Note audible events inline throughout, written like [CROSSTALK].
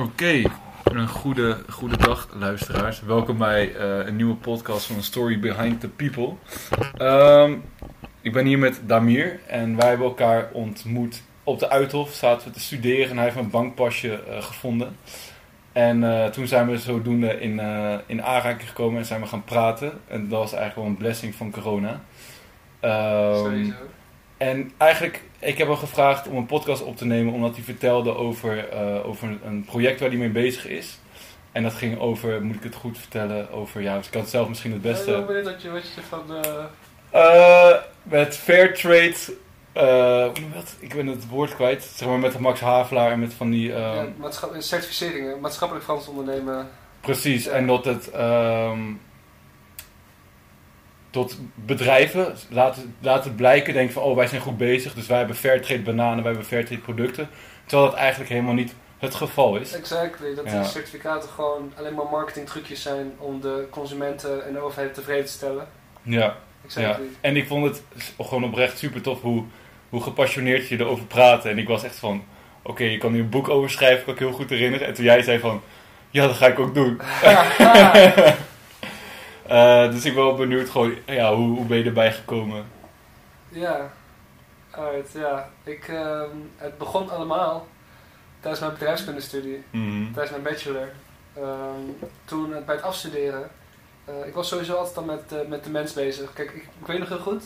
Oké, een goede, goede dag luisteraars. Welkom bij eh, een nieuwe podcast van Story Behind the People. Ehm, ik ben hier met Damir en wij hebben elkaar ontmoet op de Uithof. Zaten we te studeren en hij heeft een bankpasje eh, gevonden. En eh, toen zijn we zodoende in, in aanraking gekomen en zijn we gaan praten. En dat was eigenlijk wel een blessing van corona. Sowieso. en eigenlijk, ik heb hem gevraagd om een podcast op te nemen omdat hij vertelde over, eh, over een- project waar hij mee bezig is. En dat ging over, moet ik het goed vertellen, over, ja, dus ik kan het zelf misschien het Ik ben wel beste. wat je, wat je van... eh, Eh met Fairtrade, dat? Ik ben het woord kwijt. Zeg maar met Max Havelaar en met van die, ja, maatschap- certificeringen, maatschappelijk Frans ondernemen. precies. Ja. En dat het, ehm tot bedrijven laten, laten blijken, denken van, oh wij zijn goed bezig, dus wij hebben Fairtrade bananen, wij hebben Fairtrade producten. Terwijl dat eigenlijk helemaal niet het geval is. Exactly, dat Ja. die certificaten gewoon alleen maar marketingtrucjes zijn om de consumenten en de overheid tevreden te stellen. Ja, ja. Exactly. En ik vond het gewoon oprecht super tof hoe, hoe gepassioneerd je erover praatte. En ik was echt van, oké, je kan hier een boek over schrijven, kan ik heel goed herinneren. En toen jij zei van, ja, dat ga ik ook doen. [LAUGHS] [LAUGHS] Eh, dus ik ben wel benieuwd gewoon, ja, hoe, hoe ben je erbij gekomen? Ja, alright, ja. Ik, ehm, het begon allemaal tijdens mijn bedrijfskundestudie, Mhm. tijdens mijn bachelor. Ehm, toen eh, bij het afstuderen, eh, ik was sowieso altijd al met, met de mens bezig. Kijk, ik, ik weet nog heel goed,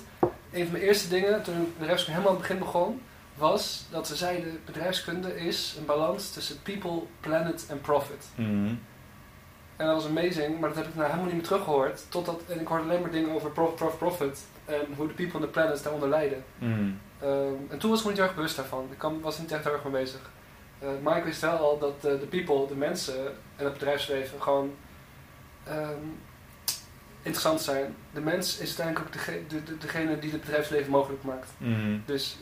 een van mijn eerste dingen toen ik bedrijfskunde helemaal aan het begin begon, was dat ze zeiden, bedrijfskunde is een balans tussen people, planet en profit. Mhm. En dat was amazing, maar dat heb ik nou helemaal niet meer teruggehoord. Totdat, en ik hoorde alleen maar dingen over profit, profit, profit. En hoe de people en de planet daaronder lijden. Mhm. Ehm, en toen was ik me niet heel erg bewust daarvan. Ik was niet echt heel erg mee bezig. Eh, maar ik wist wel al dat eh, de people, de mensen en het bedrijfsleven gewoon ehm, interessant zijn. De mens is uiteindelijk ook dege- de, de- degene die het bedrijfsleven mogelijk maakt. Mhm. Dus,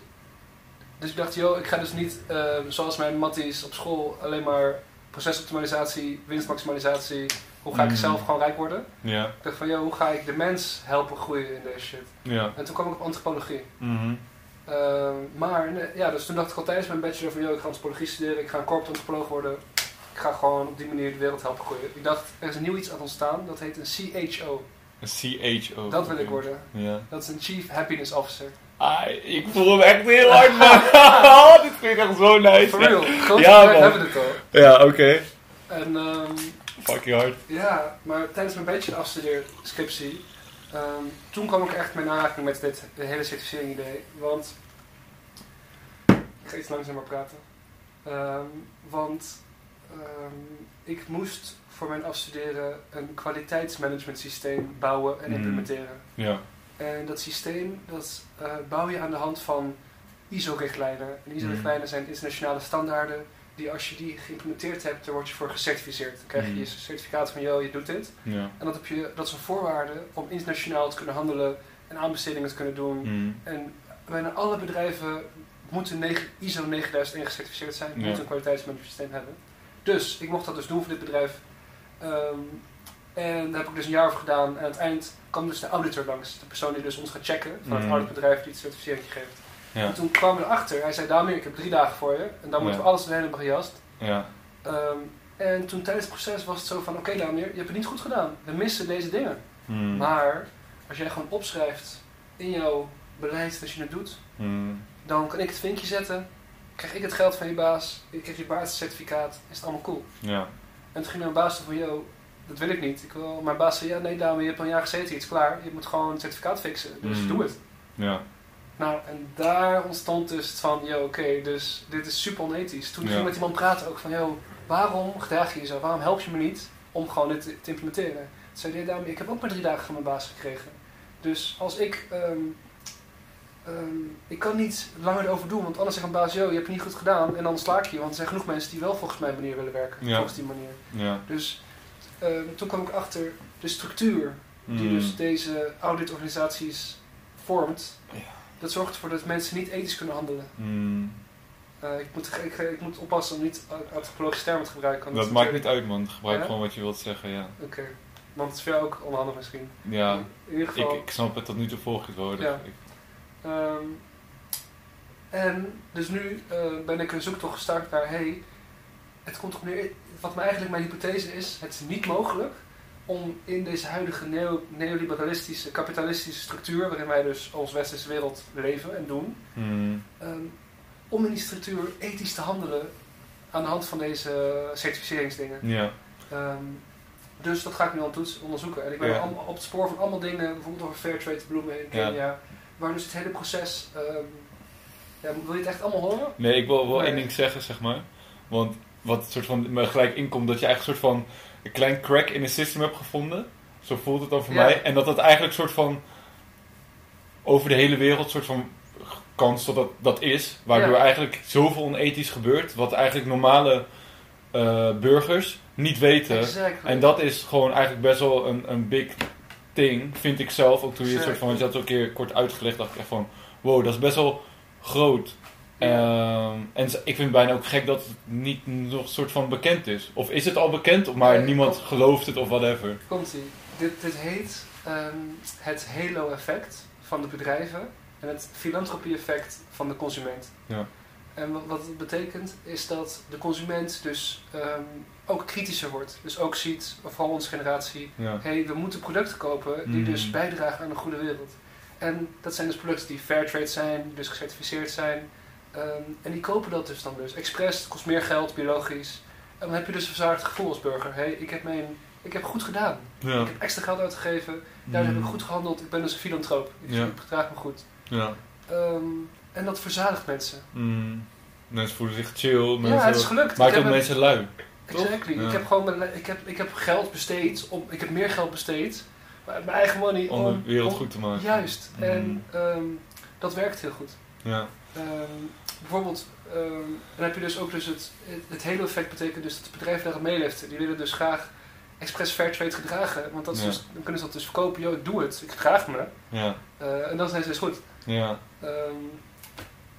dus ik dacht, joh, ik ga dus niet ehm, zoals mijn matties op school alleen maar procesoptimalisatie, winstmaximalisatie. Hoe ga ik Mhm. zelf gewoon rijk worden? Ja, Ik dacht van, joh, hoe ga ik de mens helpen groeien in deze shit? ja. En toen kwam ik op antropologie. Mhm. Ehm, maar nee, ja, dus toen dacht ik al tijdens mijn bachelor van, joh, ik ga antropologie studeren, ik ga een corporate antropoloog worden. Ik ga gewoon op die manier de wereld helpen groeien. Ik dacht, er is een nieuw iets aan ontstaan, dat heet een CHO. Een CHO. Dat wil ik worden. Ja. Dat is een Chief Happiness Officer. Ah, ik voel hem echt heel hard, [LAUGHS] man. Vind ik echt zo nice. For real, grote Ja, man. hebben dit al. Ja, oké. En ehm, Fucking hard. ja, maar tijdens mijn bachelor afstudeerscriptie, ehm toen kwam ik echt in aanraking met dit de hele certificering idee. Want, ik ga iets langzamer praten. Ehm, want ik moest voor mijn afstuderen een kwaliteitsmanagement systeem bouwen en Mm. implementeren. Ja. En dat systeem dat eh, bouw je aan de hand van ISO-richtlijnen. En ISO-richtlijnen zijn internationale standaarden die als je die geïmplementeerd hebt, daar word je voor gecertificeerd. Dan krijg je Mm. je certificaat van, joh, je doet dit. Ja. En dat, heb je, dat is een voorwaarde om internationaal te kunnen handelen en aanbestedingen te kunnen doen. Mhm. En bijna alle bedrijven moeten negen- ISO 9001 gecertificeerd zijn, Ja. moeten een kwaliteitsmanagement systeem hebben. Dus ik mocht dat dus doen voor dit bedrijf. Ehm, en daar heb ik dus een jaar over gedaan. En aan het eind kwam dus de auditor langs. De persoon die dus ons gaat checken van het Mhm. auditbedrijf die het certificering geeft. Ja. En toen kwamen we erachter. Hij zei, Damir, ik heb drie dagen voor je. En dan moeten we alles doorheen hebben gejast. Ja. Ehm, en toen tijdens het proces was het zo van, oké Damir, je hebt het niet goed gedaan. We missen deze dingen. Mhm. Maar als jij gewoon opschrijft in jouw beleid dat je het doet, Mhm. dan kan ik het vinkje zetten. Krijg ik het geld van je baas, ik krijg je basiscertificaat, is het allemaal cool. Ja. En toen ging mijn baas van, yo, dat wil ik niet. Ik wil, mijn baas zei, ja nee Damir, je hebt al een jaar gezeten, het is klaar. Je moet gewoon het certificaat fixen, dus Mm. doe het. Ja. Nou, en daar ontstond dus het van, yo, oké, dus dit is super onethisch. Toen Ja. ging ik met iemand praten ook van, yo, waarom gedraag je je zo? Waarom help je me niet om gewoon dit te, te implementeren? Toen zei hij, dame, ik heb ook maar drie dagen van mijn baas gekregen. Dus als ik, ehm, ehm, ik kan niet langer erover doen, want anders zegt mijn baas, yo, je hebt het niet goed gedaan. En dan sla ik je, want er zijn genoeg mensen die wel volgens mijn manier willen werken. Ja. Volgens die manier. Ja. Dus ehm, toen kwam ik achter de structuur die Mhm. dus deze auditorganisaties vormt, Ja. Dat zorgt ervoor dat mensen niet ethisch kunnen handelen. Mhm. Eh, ik, moet, ik, ik moet oppassen om niet antropologische termen te gebruiken. Dat is maakt niet uit, man. Gebruik Ja? gewoon wat je wilt zeggen, ja. Oké. Want het is voor jou ook onhandig misschien. Ja, In ieder ik, geval. ik snap het tot nu toe volg ik het wel. dus Ja. ik- ehm, en dus nu eh, ben ik een zoektocht gestart naar, hey, het komt op neer, wat mij eigenlijk mijn hypothese is, het is niet mogelijk om in deze huidige neo, neoliberalistische, kapitalistische structuur, waarin wij dus als westerse wereld leven en doen, Hmm. ehm, om in die structuur ethisch te handelen aan de hand van deze certificeringsdingen. Ja. Ehm, dus dat ga ik nu al toets onderzoeken. En ik ben Ja. op het spoor van allemaal dingen, bijvoorbeeld over Fairtrade bloemen in Ja. Kenia, waar dus het hele proces. ehm, ja, wil je het echt allemaal horen? Nee, ik wil wel Nee. één ding zeggen, zeg maar. Want wat soort van me gelijk inkomt, dat je eigenlijk een soort van een klein crack in het systeem hebt gevonden. Zo voelt het dan voor Ja. mij. En dat dat eigenlijk een soort van over de hele wereld soort van kans dat dat, dat is. Waardoor Ja. eigenlijk zoveel onethisch gebeurt, wat eigenlijk normale eh, burgers niet weten. Exactly. En dat is gewoon eigenlijk best wel een, een big thing, vind ik zelf. Ook toen je het soort van, je had het ook een keer kort uitgelegd, dacht ik echt van, wow, dat is best wel groot. Ja. Ehm, en ik vind het bijna ook gek dat het niet nog een soort van bekend is. Of is het al bekend, maar Nee, niemand gelooft het of whatever. Komt-ie. Dit, dit heet ehm, het halo-effect van de bedrijven en het filantropie-effect van de consument. Ja. En wat, wat het betekent is dat de consument dus ehm, ook kritischer wordt. Dus ook ziet, vooral onze generatie, Ja. hé, hey, we moeten producten kopen die Mm. dus bijdragen aan een goede wereld. En dat zijn dus producten die fairtrade zijn, die dus gecertificeerd zijn. Ehm, en die kopen dat dus dan dus. Expres, het kost meer geld, biologisch. En dan heb je dus een verzadigd gevoel als burger. Hé, hey, ik, heb mijn, ik heb goed gedaan. Ja. Ik heb extra geld uitgegeven. Daar heb ik goed gehandeld. Ik ben dus een filantroop. Ik, Ja. gedraag me goed. Ja. Ehm, en dat verzadigt mensen. Mm. Mensen voelen zich chill. Mensen ja, het is gelukt. maakt ook mensen lui. Exactly. Ja. Ik heb gewoon mijn, ik heb, ik heb geld besteed. Om, ik heb meer geld besteed. Mijn eigen money. Om de wereld goed te maken. Juist. Mm. En ehm, dat werkt heel goed. Ja. Bijvoorbeeld, ehm, dan heb je dus ook dus het, het, het hele effect betekent dus dat de bedrijven daarop meeliften. Die willen dus graag expres fairtrade gedragen. Want dat is Ja. dus, dan kunnen ze dat dus verkopen. Yo, ik doe het. Ik gedraag me. Ja. Eh, en dan zijn ze dus goed. Ja. Ehm,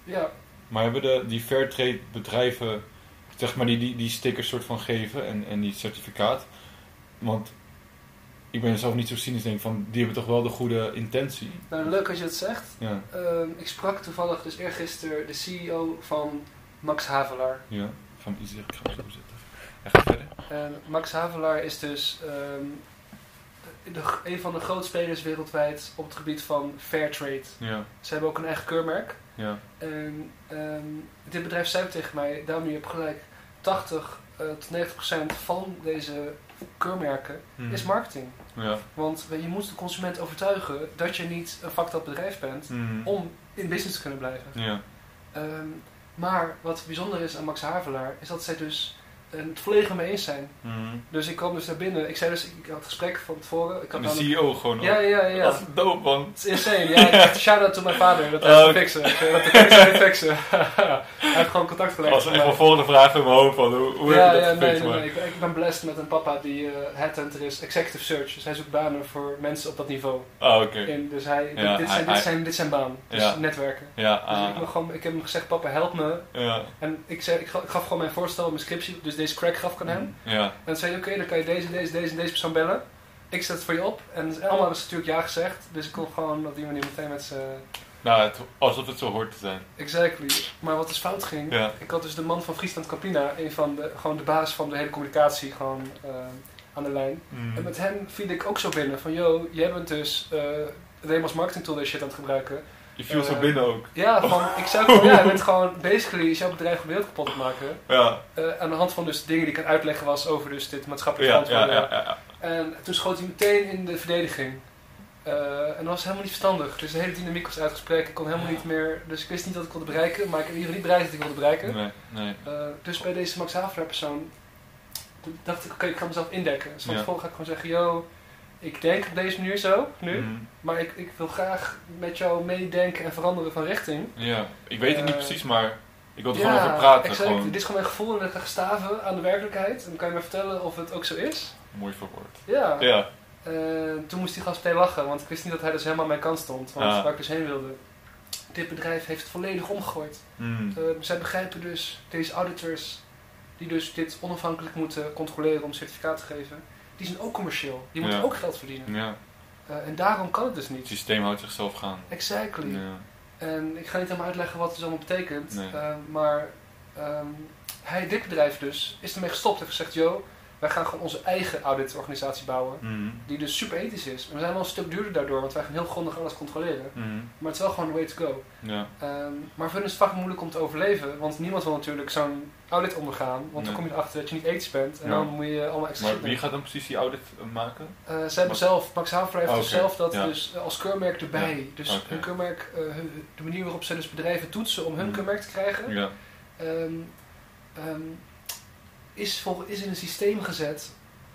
ja, Maar hebben de, die fairtrade bedrijven, zeg maar, die, die, die stickers soort van geven en, en die certificaat? Want ik ben zelf niet zo cynisch, denk ik van, die hebben toch wel de goede intentie? nou leuk als je het zegt. Ja, Ehm, ik sprak toevallig dus eergisteren de CEO van Max Havelaar. ja. Van iets, ik ga zo zetten. En ga verder. En Max Havelaar is dus ehm, de, een van de grootste spelers wereldwijd op het gebied van fair trade. Ja, Ze hebben ook een eigen keurmerk. ja, En ehm, dit bedrijf zei tegen mij, daarom je hebt gelijk, 80 eh, tot 90 procent van deze keurmerken Mhm. is marketing. ja. Want je moet de consument overtuigen dat je niet een fucked up bedrijf bent Mhm. om in business te kunnen blijven. Ja, Ehm, maar wat bijzonder is aan Max Havelaar, is dat zij dus eh, het volledig mee eens zijn. Mhm. Dus ik kwam dus naar binnen. Ik zei dus, ik had het gesprek van tevoren. Ik had de CEO gewoon Ja, ja, ja. Dat is dope, man. Het is insane. Ja, [LAUGHS] shout-out to mijn vader. Dat hij Oh, oké. fixen. Dat de fixen [LAUGHS] hij heeft gewoon contact Dat gelegd. was met echt mij. een volgende vraag in mijn hoofd van, hoe, hoe ja, heb je ja, dat nee, gefixt, nee, man? nee. Ik, ik ben blessed met een papa die eh headhunter is, executive search. Dus hij zoekt banen voor mensen op dat niveau. Ah, oké. En dus hij, dit, Ja, dit, hij- zijn, dit, hij- zijn, dit zijn baan. Dus Ja. netwerken. Ja, Dus ik, ah, ben gewoon, ik heb hem gezegd, papa help me. ja. En ik, zei, ik, gaf, ik gaf gewoon mijn voorstel, mijn scriptie. Dus deze crack gaf ik aan hem. Ja, En dan zei hij, oké, dan kan je deze, deze, deze en deze persoon bellen. Ik zet het voor je op. En allemaal hebben ze natuurlijk ja gezegd. Dus ik kon gewoon op die manier meteen met ze... nou, het, alsof het zo hoort te zijn. Exactly. Maar wat dus fout ging... Ja, Ik had dus de man van Friesland Campina, een van de, gewoon de baas van de hele communicatie, gewoon eh, aan de lijn. Mhm. En met hem viel ik ook zo binnen van, yo, jij bent dus uh, alleen als marketing tool deze shit aan het gebruiken. Je viel zo eh, binnen ook. Ja, van, ik gewoon, ja, je bent gewoon, basically, is jouw bedrijf de wereld kapot maken. [LAUGHS] Ja, Eh, aan de hand van dus dingen die ik aan het uitleggen was over dus dit maatschappelijk ja, ja, ja, ja. En toen schoot hij meteen in de verdediging. Eh, en dat was helemaal niet verstandig. Dus de hele dynamiek was uit gesprek. Ik kon helemaal niet meer... Dus ik wist niet wat ik wilde bereiken. Maar ik heb in ieder geval niet bereikt dat ik wilde bereiken. Nee, nee. Dus bij deze Max Havelaar persoon... dacht ik, oké, ik ga mezelf indekken. Dus van Ja. ga ik gewoon zeggen... Yo, ik denk op deze manier zo, nu. Mhm. Maar ik, ik wil graag met jou meedenken en veranderen van richting. Ja, ik weet het niet Eh, precies, maar ik wil er gewoon over praten. exact. Gewoon. Dit is gewoon mijn gevoel en ik ga staven aan de werkelijkheid. En dan kan je me vertellen of het ook zo is. Mooi verwoord. Ja. Ja, Eh, toen moest hij gast meteen lachen, want ik wist niet dat hij dus helemaal aan mijn kant stond. Want Ah. waar ik dus heen wilde. Dit bedrijf heeft het volledig omgegooid. Mhm. Eh, zij begrijpen dus, deze auditors, die dus dit onafhankelijk moeten controleren om certificaat te geven, die zijn ook commercieel. Die moeten ook geld verdienen. ja, Eh, en daarom kan het dus het niet. systeem houdt zichzelf gaan. Exactly. Ja. En ik ga niet helemaal uitleggen wat het allemaal betekent. Nee. eh, maar ehm, hij, dit bedrijf dus, is ermee gestopt en gezegd, yo, wij gaan gewoon onze eigen auditorganisatie bouwen. Mhm. Die dus super ethisch is. We zijn wel een stuk duurder daardoor, want wij gaan heel grondig alles controleren. Mhm. Maar het is wel gewoon the way to go. Ja. Ehm, maar voor hen is het vaak moeilijk om te overleven, want niemand wil natuurlijk zo'n audit ondergaan. Want dan kom je erachter dat je niet ethisch bent en Ja. dan moet je allemaal extra Maar wie doen. gaat dan precies die audit eh, maken? Eh, ze hebben Wat- zelf, Max Havelaar heeft Oh, dus zelf dat Ja. dus eh, als keurmerk erbij. Dus hun keurmerk, hun- de manier waarop ze dus bedrijven toetsen om hun Mhm. keurmerk te krijgen, Ja. ehm, ehm, is, is in een systeem gezet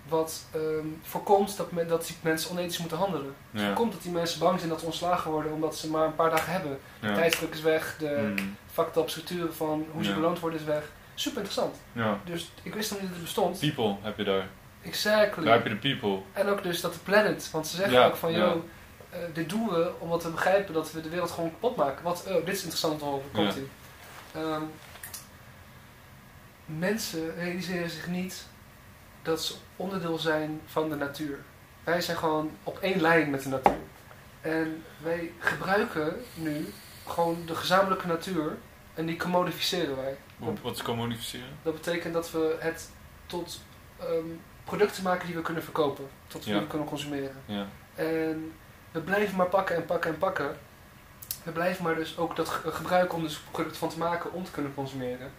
wat ehm, voorkomt dat, men, dat die mensen onethisch moeten handelen. Ja. Voorkomt dat die mensen bang zijn dat ze ontslagen worden omdat ze maar een paar dagen hebben. De Ja. tijdsdruk is weg, de fucked up structuren van hoe ze Ja. beloond worden is weg. Super interessant. Ja. Dus ik wist nog niet dat het bestond. People heb je daar. Exactly. Daar heb je de people. En ook dus dat de planet, want ze zeggen ook van, yo, eh, dit doen we omdat we begrijpen dat we de wereld gewoon kapot maken. Wat, oh, dit is interessant om komt ie. Mensen realiseren zich niet dat ze onderdeel zijn van de natuur. Wij zijn gewoon op één lijn met de natuur. En wij gebruiken nu gewoon de gezamenlijke natuur en die commodificeren wij. Wat, wat is communiceren? Dat betekent dat we het tot ehm, producten maken die we kunnen verkopen. Tot Ja. we die kunnen consumeren. Ja. En we blijven maar pakken en pakken en pakken. We blijven maar dus ook dat ge- gebruiken om dus producten van te maken om te kunnen consumeren.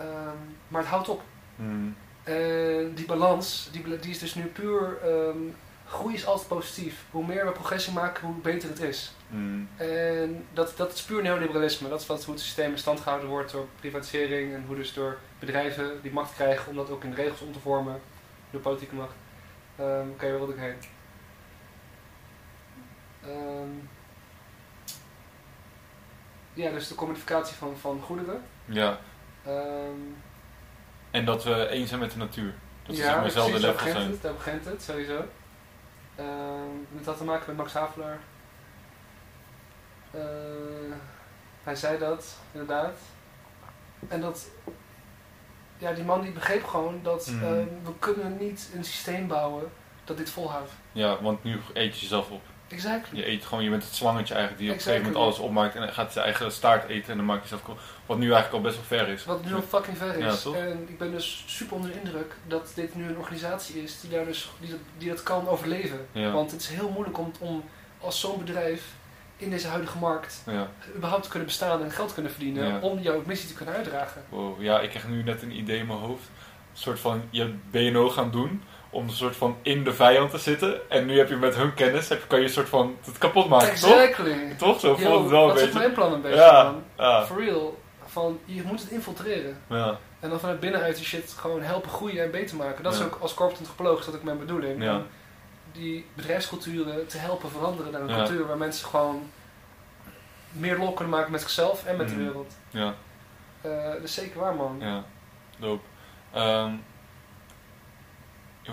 Ehm, maar het houdt op. Mhm. En die balans, die, die is dus nu puur... ehm, groei is altijd positief. Hoe meer we progressie maken, hoe beter het is. Mhm. En dat, dat is puur neoliberalisme. Dat is wat, hoe het systeem in stand gehouden wordt door privatisering. En hoe dus door bedrijven die macht krijgen om dat ook in de regels om te vormen. Door politieke macht. Ehm Oké, waar wil ik heen? Ja, dus de commodificatie van, van goederen. Ja. Ehm, En dat we eens zijn met de natuur. Dat we ja, zeg dezelfde level zijn. het, daar begint het, sowieso. Ehm het had te maken met Max Havelaar. Eh, hij zei dat, inderdaad. En dat... Ja, die man die begreep gewoon dat Mhm. ehm, we kunnen niet een systeem bouwen dat dit volhoudt. Ja, want nu eet je jezelf op. Exactly. Je eet gewoon, je bent het slangetje eigenlijk die op een gegeven moment alles opmaakt en gaat zijn eigen staart eten en dan maakt je zelf kapot. Wat nu eigenlijk al best wel ver is. Wat nu al fucking ver is. Ja, en ik ben dus super onder de indruk dat dit nu een organisatie is die, daar dus, die, dat, die dat kan overleven. Ja. Want het is heel moeilijk om, om als zo'n bedrijf in deze huidige markt Ja. überhaupt te kunnen bestaan en geld te kunnen verdienen Ja. om jouw missie te kunnen uitdragen. Wow. Ja, ik krijg nu net een idee in mijn hoofd. Een soort van, je BNO gaan doen om een soort van in de vijand te zitten. En nu heb je met hun kennis, heb, kan je een soort van het kapot maken, toch? exactly. Toch? Zo Yo, voelt het wel een dat is beetje. mijn plan een beetje, Ja. For real. Van, je moet het infiltreren. Ja. En dan vanuit binnenuit die shit gewoon helpen groeien en beter maken. Dat is ook als corporate is dat ook mijn bedoeling. Ja. Die bedrijfsculturen te helpen veranderen naar een cultuur waar mensen gewoon meer lol kunnen maken met zichzelf en met de Mhm. wereld. Ja. Eh, dat is zeker waar, man. Ja, dope. Ehm, ik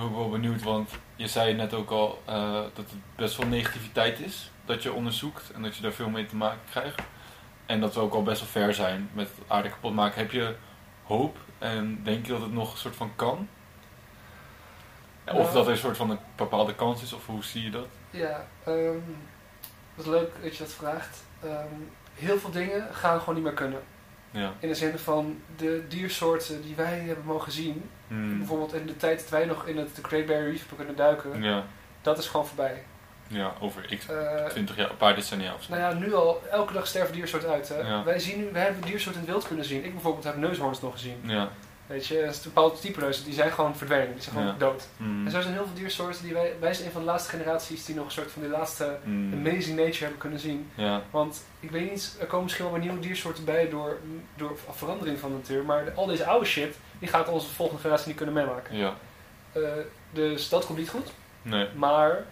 ook wel benieuwd, want je zei net ook al eh, dat het best wel negativiteit is dat je onderzoekt en dat je daar veel mee te maken krijgt. En dat we ook al best wel ver zijn met het aarde kapot maken. Heb je hoop en denk je dat het nog een soort van kan? Of Ja. dat er een soort van een bepaalde kans is, of hoe zie je dat? Ja, ehm dat is leuk dat je dat vraagt. Ehm, heel veel dingen gaan gewoon niet meer kunnen. Ja. In de zin van de diersoorten die wij hebben mogen zien, Hmm. bijvoorbeeld in de tijd dat wij nog in het de Great Barrier Reef hebben kunnen duiken, Ja. dat is gewoon voorbij. ja, over x Eh, 20 jaar, een paar decennia of zo. nou ja, nu al, elke dag sterven diersoorten uit. Hè? Ja. Wij, zien nu, wij hebben diersoorten in het wild kunnen zien. Ik bijvoorbeeld heb neushoorns nog gezien. Ja. Weet je, een bepaald type neus, die zijn gewoon verdwenen, die zijn gewoon Ja. dood. Hmm. En zo zijn heel veel diersoorten die wij, wij zijn een van de laatste generaties die nog een soort van die laatste Hmm. amazing nature hebben kunnen zien. Ja. Want ik weet niet, er komen misschien wel weer nieuwe diersoorten bij door, door verandering van de natuur. Maar de- al deze oude shit, die gaat onze volgende generatie niet kunnen meemaken. Ja. Eh, dus dat komt niet goed. Nee. Maar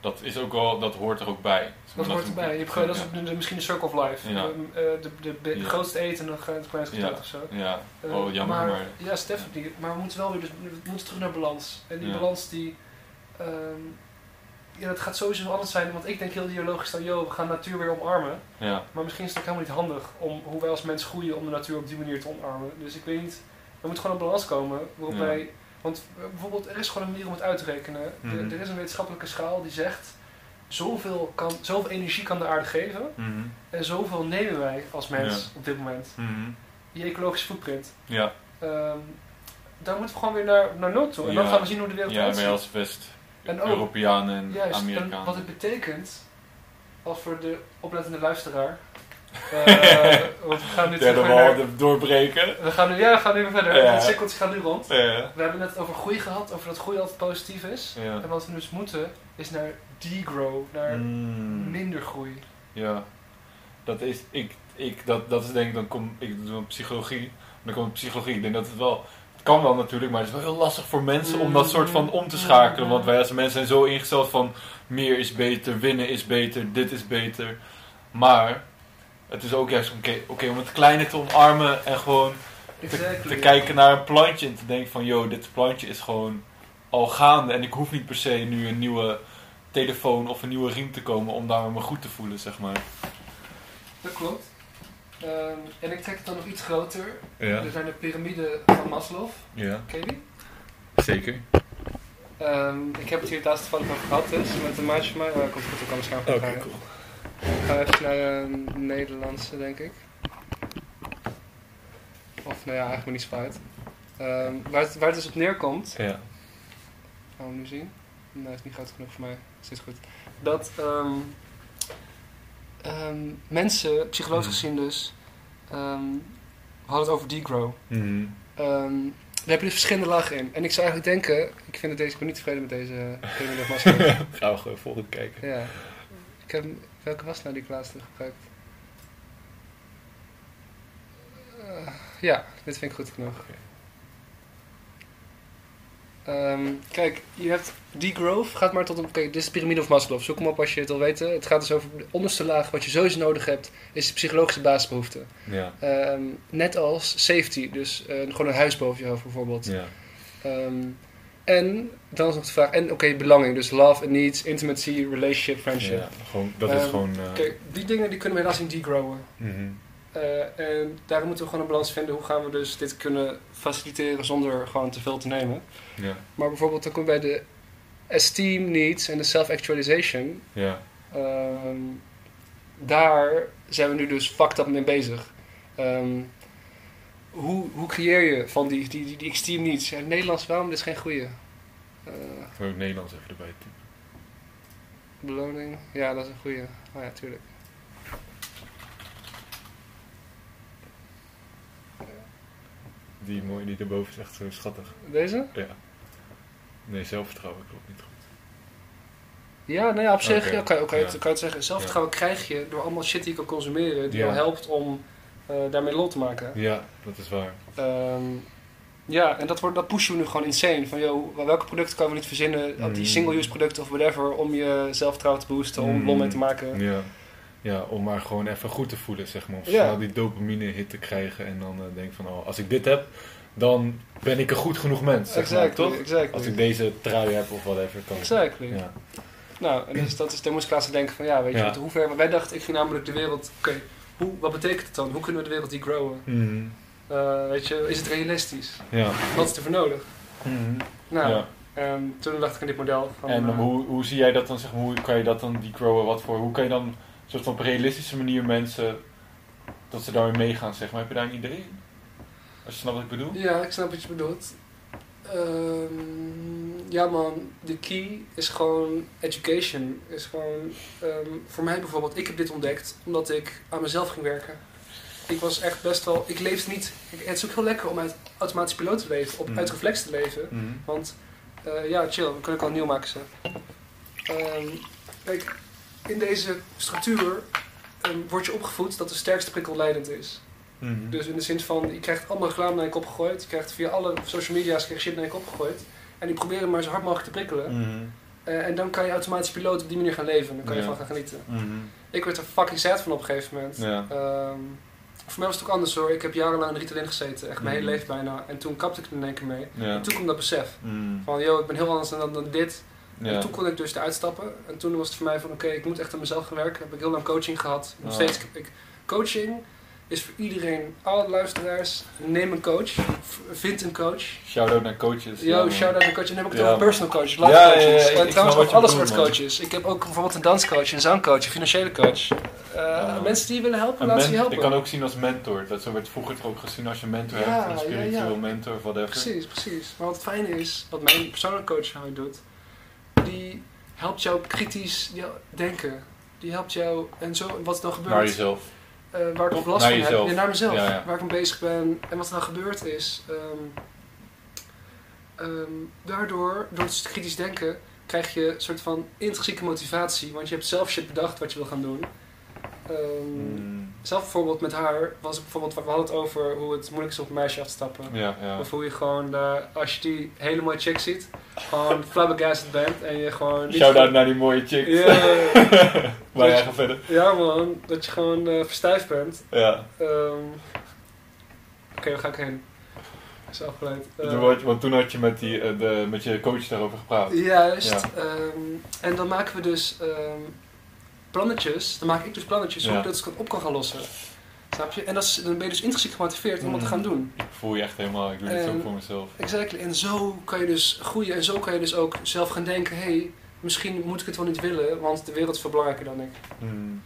Dat is ook wel, dat hoort er ook bij. dat hoort erbij. Je hebt gewoon, dat is misschien de circle of life. Ja. Ehm, eh, de, de, de grootste eten en dan het kleinste Ja. of zo. Ja, Eh, oh jammer, maar... maar, Ja, Stephanie. Maar we moeten wel weer, dus, we moeten terug naar balans. En die balans die... ehm, ja, dat gaat sowieso anders zijn. Want ik denk heel ideologisch dan, joh, we gaan natuur weer omarmen. Ja, Maar misschien is het ook helemaal niet handig om hoe wij als mens groeien om de natuur op die manier te omarmen. Dus ik weet niet, er moet gewoon een balans komen waarop wij... Want eh, bijvoorbeeld, er is gewoon een manier om het uit te rekenen. Mhm. er is een wetenschappelijke schaal die zegt, zoveel, kan, zoveel energie kan de aarde geven mhm, en zoveel nemen wij als mens Ja. op dit moment. Je ecologische footprint. ja, ehm, dan moeten we gewoon weer naar, naar nul toe. En dan gaan we zien hoe de wereld Ja, eruit wij ziet. als West-Europeanen en Amerikanen. wat het betekent, als voor de oplettende luisteraar. Eh, want we gaan nu Derde wal de- doorbreken. We gaan nu, ja, we gaan nu weer verder. Het cirkeltje gaat nu rond. Ja. We hebben het over groei gehad, over dat groei altijd positief is. En wat we dus moeten, is naar degrow, naar Mm. minder groei. Ja, dat is, ik, ik, dat, dat is denk ik, dan kom ik doe psychologie, dan kom ik psychologie, ik denk dat het wel, het kan wel natuurlijk, maar het is wel heel lastig voor mensen om dat soort van om te schakelen, want wij als mensen zijn zo ingesteld van meer is beter, winnen is beter, dit is beter, maar het is ook juist oké oké, om het kleine te omarmen en gewoon te, te kijken naar een plantje en te denken van, yo, dit plantje is gewoon al gaande en ik hoef niet per se nu een nieuwe telefoon of een nieuwe riem te komen om daar me goed te voelen, zeg maar. Dat klopt. Ehm, en ik trek het dan nog iets groter. Ja, Er zijn de piramide van Maslow. ja, Ken je die? zeker. Ehm, ik heb het hier laatst toevallig over gehad dus, met een maatje van mij. Komt goed, ik kan scherm Oké, gaan cool. Ik ga even naar een Nederlandse, denk ik. Of nou ja, eigenlijk maar niet zo uit. Ehm, waar, het, waar het dus op neerkomt, Ja. gaan we nu zien. Nee, is niet groot genoeg voor mij. Is goed. Dat ehm, ehm, mensen, psychologisch Mhm. gezien dus, ehm, we hadden het over degrow. Ehm daar heb je dus verschillende lagen in. En ik zou eigenlijk denken, ik, vind het deze, ik ben niet tevreden met deze piramide of Maslow. [LAUGHS] Gaan we gewoon volgende kijken. ja. Ik heb, welke was nou die ik laatst heb gebruikt? Eh, ja, dit vind ik goed genoeg. Ehm, kijk, je hebt degrowth, gaat maar tot een... Kijk, dit is de piramide of Maslow. Zoek hem op als je het wil weten. Het gaat dus over de onderste laag. Wat je sowieso nodig hebt, is de psychologische basisbehoefte. Ja. Ehm, net als safety, dus eh, gewoon een huis boven je hoofd bijvoorbeeld. Ja. Ehm, en dan is nog de vraag, en oké, belanging, dus love and needs, intimacy, relationship, friendship. ja. Gewoon, dat is Ehm, gewoon... eh, Kijk, die dingen die kunnen we helaas niet degrowen. Eh, en daarom moeten we gewoon een balans vinden. Hoe gaan we dus dit kunnen faciliteren zonder gewoon te veel te nemen. Ja. Maar bijvoorbeeld dan kom je bij de esteem needs en de self-actualization. Ja. Ehm, daar zijn we nu dus fucked up mee bezig. Ehm, hoe, hoe creëer je van die, die, die, die? Ja, in het Nederlands, waarom? Dit is geen goede. Eh Ik wil ook Nederlands even erbij beloning, ja, dat is een goede. Oh ja, tuurlijk. Die mooie die erboven is echt zo schattig. Deze? Ja. Nee, zelfvertrouwen klopt niet goed. Ja, nou ja, op zich ja, kan, je- kan, je het, kan je het zeggen. Zelfvertrouwen krijg je door allemaal shit die je kan consumeren, die Ja. jou helpt om eh, daarmee lol te maken. Ja, dat is waar. Ehm, ja, en dat, wordt, dat pushen we nu gewoon insane. Van, joh, welke producten kan we niet verzinnen? Mm. Die single-use producten of whatever, om je zelfvertrouwen te boosten, om Mm. lol mee te maken. Ja. Ja, om maar gewoon even goed te voelen, zeg maar. Of Ja. snel die dopamine hit te krijgen en dan eh, denk van, oh, als ik dit heb, dan ben ik een goed genoeg mens, zeg maar, toch? exactly. Als ik deze trui heb of whatever, kan Exactly. Ja. Nou, en dus dat is, daar moest ik laatst denken van, ja, weet je, Ja. hoe ver... Wij dachten, ik ging namelijk de wereld... Oké, hoe wat betekent het dan? Hoe kunnen we de wereld degrowen? Mhm. Eh, weet je, is het realistisch? Ja. Wat is er voor nodig? Mhm. Nou, ja. en toen dacht ik aan dit model van... En eh, hoe, hoe zie jij dat dan, zeg maar, hoe kan je dat dan degrowen? Wat voor, hoe kan je dan een soort van op een realistische manier mensen, dat ze daarmee meegaan, zeg maar. Heb je daar een idee in? Als je snapt wat ik bedoel? Ja, ik snap wat je bedoelt. Ehm, ja man, de key is gewoon education. Is gewoon, ehm, voor mij bijvoorbeeld, ik heb dit ontdekt omdat ik aan mezelf ging werken. Ik was echt best wel, ik leefde niet, ik- het is ook heel lekker om uit automatisch piloot te leven, op, Mhm. uit reflex te leven. Mhm. Want, eh, ja chill, we kunnen ook al nieuw maken ze. Ehm, kijk, in deze structuur word je opgevoed dat de sterkste prikkel leidend is. Mhm. Dus in de zin van, je krijgt allemaal reclame naar je kop gegooid. Je krijgt via alle social media's krijg je shit naar je kop gegooid. En die proberen maar zo hard mogelijk te prikkelen. Mhm. Eh, en dan kan je automatisch piloot op die manier gaan leven. Dan kan je van gaan genieten. Mhm. Ik werd er fucking sad van op een gegeven moment. Ja. Ehm, voor mij was het ook anders hoor. Ik heb jarenlang in Ritalin gezeten. Echt mijn hele leven bijna. En toen kapte ik er in één keer mee. Ja. En toen kwam dat besef. Van, yo, ik ben heel anders dan, dan dit. En toen kon ik dus eruit stappen. En toen was het voor mij van, oké, ik moet echt aan mezelf gaan werken. Heb ik heel lang coaching gehad. Nog Oh. steeds, ik, coaching is voor iedereen, alle luisteraars, neem een coach. Vind een coach. Shout-out naar coaches. Yo, man. shout-out naar coach. En dan heb ik het Ja, over man. personal coaches, life Ja, ja, ja, coaches. ik- en ik trouwens ook alle man. coaches. Ik heb ook bijvoorbeeld een danscoach, een zangcoach, een financiële coach. Eh, Ja. Mensen die je willen helpen, Een laat ze je helpen. ik kan ook zien als mentor. Dat zo werd vroeger ook gezien als je een mentor Ja, hebt. Een ja, spiritueel ja. mentor of whatever. Precies, precies. Maar wat het fijne is, wat mijn persoonlijke coach nou doet, die helpt jou kritisch denken. Die helpt jou, en zo, wat er dan gebeurt, Naar jezelf. Eh, waar ik Of last naar van heb, ja, naar mezelf, Ja, ja. waar ik mee bezig ben. En wat er dan gebeurd is, ehm, ehm, daardoor, door het kritisch denken, krijg je een soort van intrinsieke motivatie. Want je hebt zelf shit bedacht wat je wil gaan doen. Ehm, Mm, Zelf bijvoorbeeld met haar was het bijvoorbeeld, we hadden het over hoe het moeilijk is om op een meisje af te stappen. ja, ja. Of hoe je gewoon, eh, als je die hele mooie chick ziet, gewoon [LAUGHS] flabbergasted bent en je gewoon... Shout-out naar die mooie chick. Ja, maar jij gaat verder. ja man, dat je gewoon eh, verstijfd bent. Ja. Ehm, Oké, waar ga ik heen? Is afgeleid. Je- want toen had je met, die, eh, de, met je coach daarover gepraat. Juist. Ja. en dan maken we dus plannetjes. Dan maak ik dus plannetjes Ja. ik dat op kan gaan lossen. Snap je? En dat is, dan ben je dus intrinsiek gemotiveerd om dat te Mm. gaan doen. Ik voel je echt helemaal. Ik doe dit En- ook voor mezelf. Exactly. En zo kan je dus groeien. En zo kan je dus ook zelf gaan denken: hé, hey, misschien moet ik het wel niet willen, want de wereld is veel belangrijker dan ik. Mm.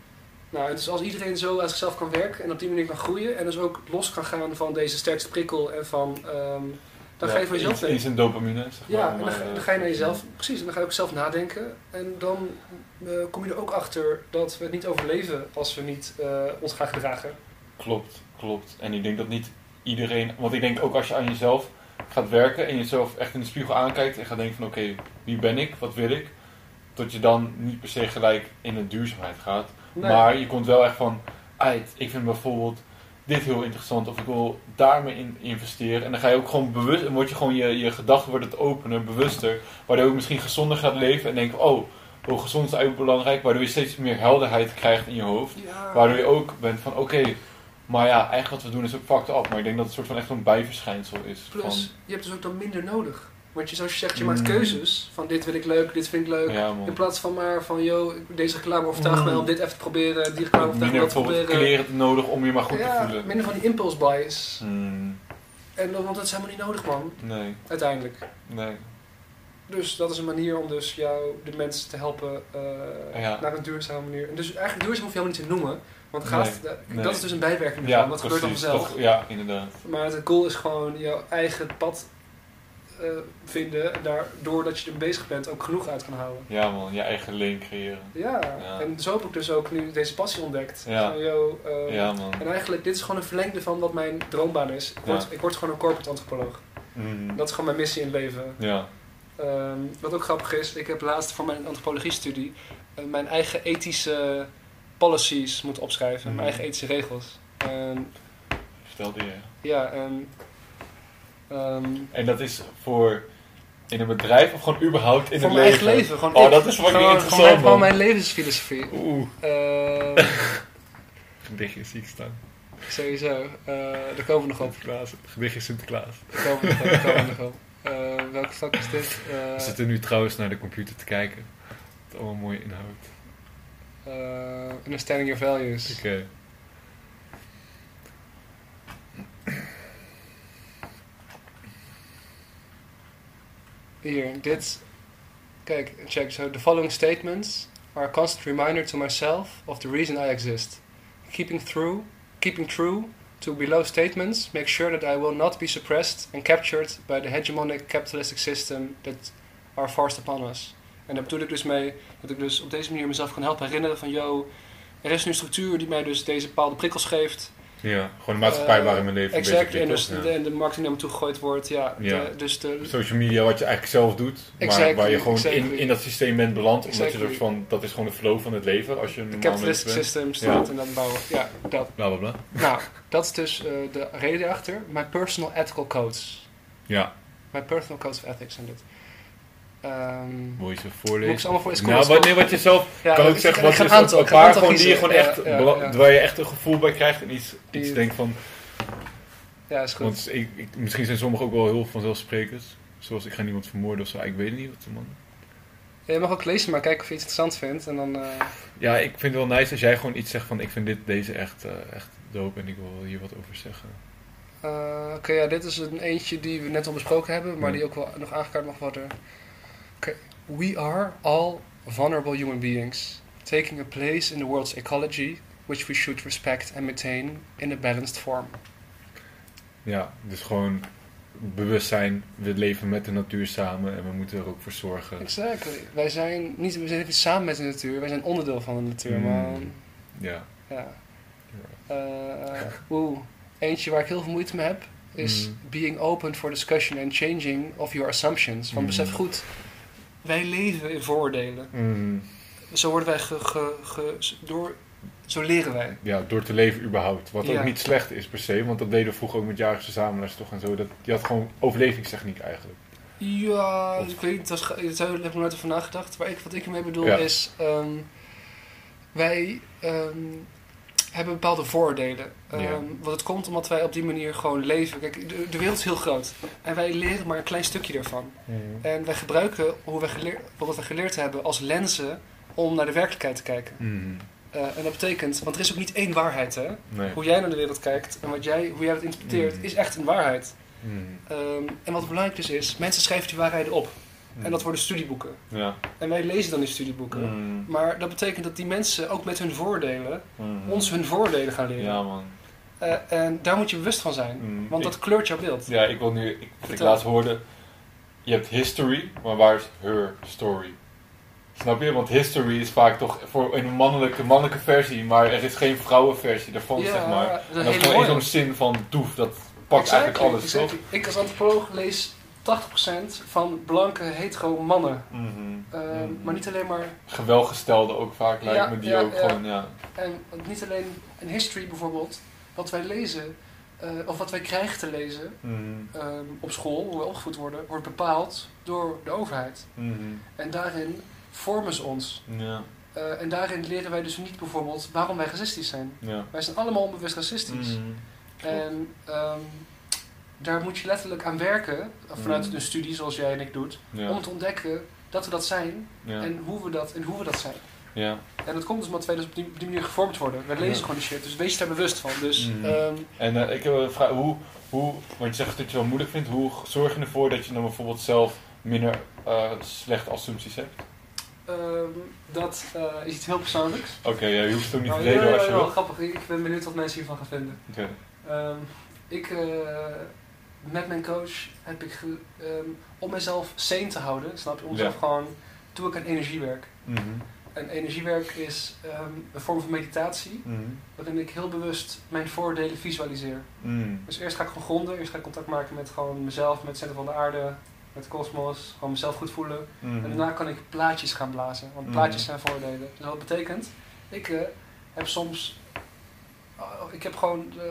Nou, dus als iedereen zo aan zichzelf kan werken en op die manier kan groeien en dus ook los kan gaan van deze sterkste prikkel en van. ehm, dan ga je voor jezelf denken. iets in dopamine. Zeg Ja, maar, en dan, maar, ga, eh, dan ga je naar jezelf, precies, en dan ga je ook zelf nadenken. En dan eh, kom je er ook achter dat we het niet overleven als we niet eh, ons gaan gedragen. Klopt, klopt. En ik denk dat niet iedereen... Want ik denk ook als je aan jezelf gaat werken en jezelf echt in de spiegel aankijkt en gaat denken van oké, wie ben ik? Wat wil ik? Dat je dan niet per se gelijk in de duurzaamheid gaat. Nee. Maar je komt wel echt van uit. Ik vind bijvoorbeeld dit heel interessant of ik wil daarmee in investeren. En dan ga je ook gewoon bewust, en word je gewoon je, je gedachten worden het opener, bewuster. Waardoor je ook misschien gezonder gaat leven en denkt, oh, oh gezond is eigenlijk belangrijk. Waardoor je steeds meer helderheid krijgt in je hoofd. ja. Waardoor je ook bent van oké, maar ja, eigenlijk wat we doen is ook fucked up. Maar ik denk dat het soort van echt een bijverschijnsel is. Plus, Van, je hebt dus ook dan minder nodig. Want je, zoals je zegt, je maakt Mm. keuzes van dit wil ik leuk, dit vind ik leuk. ja In plaats van maar van, yo, deze reclame overtuigt Mm. mij om dit even te proberen, die reclame overtuigt mij om dat te proberen. kleren nodig om je maar goed ja, te voelen. minder van die impulse bias. Hmm, En, want dat is helemaal niet nodig, man, nee, uiteindelijk. nee. Dus dat is een manier om dus jou, de mensen te helpen eh, Ja. naar een duurzame manier. En dus eigenlijk duurzaam hoef je helemaal niet te noemen. Want gaat, Nee, dat is dus een bijwerking Ja, ervan. dat gebeurt dan vanzelf. dat- ja, inderdaad. Maar het goal is gewoon jouw eigen pad eh, vinden. Daardoor dat je er bezig bent ook genoeg uit kan halen. Ja man, je eigen lane creëren. Ja, Ja. en zo heb ik dus ook nu deze passie ontdekt. Ja. Van, yo, eh, Ja man. En eigenlijk, dit is gewoon een verlengde van wat mijn droombaan is. Ik word, ik word gewoon een corporate antropoloog. Mm, Dat is gewoon mijn missie in het leven. Ja, Ehm, wat ook grappig is, ik heb laatst voor mijn antropologie-studie eh, mijn eigen ethische policies moeten opschrijven. Mhm. Mijn eigen ethische regels. En vertelde je. ja, en... ehm, En dat is voor in een bedrijf of gewoon überhaupt in het leven? eigen leven. Gewoon Oh, ik. dat is fucking gewoon, interessant, Gewoon, mijn- gewoon mijn levensfilosofie. Oeh, Ehm, [LAUGHS] gedichtje ziek staan. sowieso. Eh, daar komen we nog op. Gedichtje Sinterklaas. Daar komen we nog op. Daar komen we nog op. [LAUGHS] Eh, welke vak is dit? Eh, We zitten nu trouwens naar de computer te kijken. Het allemaal mooie inhoud. eh, understanding your values. Oké. Hier, dit. Kijk, check. So, the following statements are a constant reminder to myself of the reason I exist. Keeping through, keeping true to below statements, make sure that I will not be suppressed and captured by the hegemonic capitalistic system that are forced upon us. En daar bedoel ik dus mee dat ik dus op deze manier mezelf kan helpen herinneren van, yo, er is nu een structuur die mij dus deze bepaalde prikkels geeft. Ja, gewoon de maatschappij Eh, waarin mijn leven Exact, bezig en, dus de, en de marketing naar me toe gegooid wordt, ja. Ja. De, dus de, Social media, wat je eigenlijk zelf doet, maar Exactly, waar je gewoon in, exactly. in dat systeem bent beland. Omdat je Exactly. soort van, dat is gewoon de flow van het leven als je een capitalistic system staat en dat bouwen. Ja, dat. Bla bla bla. Nou, dat is dus eh, de reden achter. My personal ethical codes. Ja, My personal codes of ethics en dit. Ehm, wil je ze Moet voorlezen? ik ze allemaal voor- is cool, nou, wat, nee, wat je zelf ja, kan ook zeggen, wat is aantal- een paar gewoon die je gewoon echt, waar je echt een gevoel bij krijgt en iets, iets denkt van, Ja, is goed. want ik, ik- misschien zijn sommigen ook wel heel vanzelfsprekend. Zoals ik ga niemand vermoorden of zo, ik weet niet wat de man. Ja, je mag ook lezen, maar kijken of je iets interessant vindt. En dan, eh, Ja, ik vind het wel nice als jij gewoon iets zegt van, ik vind dit, deze echt, eh, echt dope en ik wil hier wat over zeggen. eh, Oké, ja, dit is een eentje die we net al besproken hebben, maar Ja. die ook wel nog aangekaart mag worden. We are all vulnerable human beings, taking a place in the world's ecology which we should respect and maintain in a balanced form. Ja, dus gewoon bewustzijn. We leven met de natuur samen en we moeten er ook voor zorgen. Exactly. Wij zijn niet, we zijn samen met de natuur, wij zijn onderdeel van de natuur, Mm. man. Ja. Ja. Eh, Oeh, eentje waar ik heel veel moeite mee heb, is Mm. being open for discussion and changing of your assumptions. Want Mm. besef goed, wij leven in vooroordelen. Mm. Zo worden wij ge, ge, ge- door, zo leren wij. ja, door te leven überhaupt. Wat Ja. ook niet slecht is per se, want dat deden we vroeger ook met jaarlijkse samenlers toch en zo. Dat, die had gewoon overlevingstechniek eigenlijk. Ja, Of- ik weet niet, dat, is, ge- daar heb ik nooit over nagedacht. Maar ik, wat ik ermee bedoel Ja. is, ehm, wij ehm, hebben bepaalde vooroordelen. Ehm Ja. Want het komt omdat wij op die manier gewoon leven. Kijk, de, de wereld is heel groot. En wij leren maar een klein stukje daarvan. En wij gebruiken hoe wij geleer, wat we geleerd hebben als lenzen om naar de werkelijkheid te kijken. Mm. Eh, en dat betekent, want er is ook niet één waarheid hè. Nee. Hoe jij naar de wereld kijkt en wat jij, hoe jij dat interpreteert, Mhm. is echt een waarheid. Ehm, en wat belangrijk dus is, mensen schrijven die waarheden op. En dat worden studieboeken. Ja. En wij lezen dan die studieboeken. Mm. Maar dat betekent dat die mensen ook met hun voordelen Mm. ons hun voordelen gaan leren. Ja, man. Eh, en daar moet je bewust van zijn. Mm. Want Ik- dat kleurt jouw beeld. Ja, ik wil nu. Ik, wat ik laatst hoorde. Je hebt history, maar waar is her story? Snap je? Want history is vaak toch voor een mannelijke, mannelijke versie, maar er is geen vrouwenversie daarvan, Ja, zeg maar. dat En dat is gewoon in zo'n zin van doef, dat pakt Exactly, eigenlijk alles, exactly. Ik als antropoloog lees 80% van blanke hetero mannen. Mhm. Eh, Mhm. Maar niet alleen maar... Gewelgestelde ook vaak, lijkt Ja, me die ja, ook ja. gewoon, ja. En niet alleen in history bijvoorbeeld. Wat wij lezen, eh, of wat wij krijgen te lezen Mhm. ehm, op school, hoe we opgevoed worden, wordt bepaald door de overheid. En daarin vormen ze ons. Ja, Eh, en daarin leren wij dus niet bijvoorbeeld waarom wij racistisch zijn. Wij zijn allemaal onbewust racistisch. En ehm, daar moet je letterlijk aan werken, vanuit Mm. een studie zoals jij en ik doet, Ja, om te ontdekken dat we dat zijn ja, en, hoe we dat, en hoe we dat zijn. ja. En dat komt dus omdat wij dus op die, op die manier gevormd worden. Wij lezen gewoon die shit, dus wees je daar bewust van. Dus Mhm. ehm, En eh, ik heb een vraag, hoe, hoe, want je zegt dat je wel moeilijk vindt, hoe zorg je ervoor dat je dan bijvoorbeeld zelf minder eh, slechte assumpties hebt? ehm, dat eh, is iets heel persoonlijks. Oké, ja, je hoeft het ook niet te delen ja, ja, als je wil. grappig. Ik ben benieuwd wat mensen hiervan gaan vinden. Oké. Ehm, ik, eh, met mijn coach heb ik, ge- ehm, om mezelf sane te houden, snap je, om Ja. mezelf gewoon, doe ik aan energiewerk. Mhm. En energiewerk is ehm, een vorm van meditatie, Mhm. waarin ik heel bewust mijn voordelen visualiseer. Mhm. Dus eerst ga ik gewoon gronden, eerst ga ik contact maken met gewoon mezelf, met het centrum van de aarde, met kosmos, gewoon mezelf goed voelen. En daarna kan ik plaatjes gaan blazen, want plaatjes zijn voordelen. Dus wat betekent, ik eh, heb soms, oh, ik heb gewoon, eh,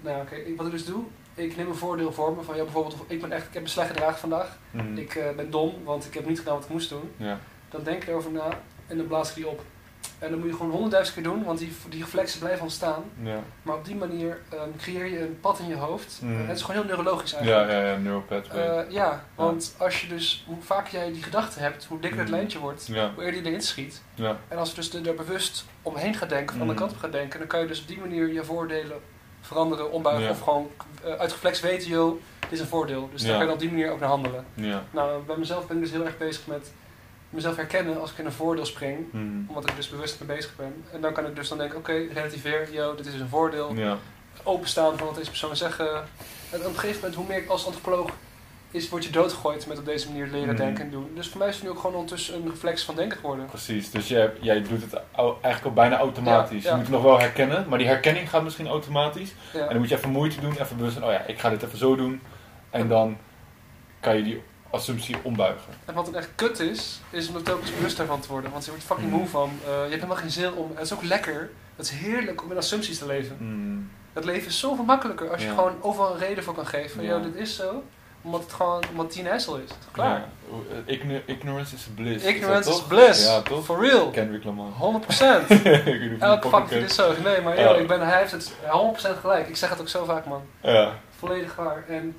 nou oké, wat ik dus doe, ik neem een voordeel voor me van, ja bijvoorbeeld, ik ben echt, ik heb me slecht gedragen vandaag, Mhm. ik eh, ben dom, want ik heb niet gedaan wat ik moest doen. Ja. Dan denk ik erover na en dan blaas ik die op. En dan moet je gewoon honderdduizend keer doen, want die, die reflexen blijven ontstaan. Ja. Maar op die manier ehm, creëer je een pad in je hoofd. Eh, het is gewoon heel neurologisch Ja, eigenlijk. ja, ja, neural pathway. Eh, ja, want als je dus, hoe vaker jij die gedachte hebt, hoe dikker het Mhm. lijntje wordt, ja, hoe eerder je erin schiet. ja. En als je dus er bewust omheen gaat denken, van de Mhm. kant op gaat denken, dan kan je dus op die manier je voordelen veranderen, ombuigen Ja. of gewoon eh, uit reflex weten, joh, dit is een voordeel. Dus Ja. dan kan je op die manier ook naar handelen. ja. Nou, bij mezelf ben ik dus heel erg bezig met mezelf herkennen als ik in een voordeel spring, Mhm. omdat ik dus bewust mee bezig ben. En dan kan ik dus dan denken, oké, relativeer, joh, dit is een voordeel. Ja. Openstaan van wat deze persoon zeggen. En op een gegeven moment, hoe meer ik als antropoloog is, word je doodgegooid met op deze manier leren Mhm. denken en doen. Dus voor mij is het nu ook gewoon ondertussen een reflex van denken geworden. Precies, dus jij, jij doet het eigenlijk al bijna automatisch. Ja, ja. Je moet het nog wel herkennen, maar die herkenning gaat misschien automatisch. Ja. En dan moet je even moeite doen, even bewust van, oh ja, ik ga dit even zo doen. En dan kan je die assumptie ombuigen. En wat dan echt kut is, is om er telkens bewust daarvan te worden. Want je wordt fucking Mhm. moe van. Eh, je hebt helemaal geen zin om. Het is ook lekker. Het is heerlijk om met assumpties te leven. Mhm. Het leven is zoveel makkelijker als je gewoon overal een reden voor kan geven. Van, Ja. joh, dit is zo. Omdat het gewoon, omdat het een hassle is. Klaar. Ja. Igno- ignorance is bliss. Ignorance is bliss. Ja, toch? For real. Kendrick Lamar. 100%. ik weet niet of je Elke fucking is zo. Nee, maar Ja. joh, ik ben, hij heeft het 100% gelijk. Ik zeg het ook zo vaak, man. Ja. Volledig waar. En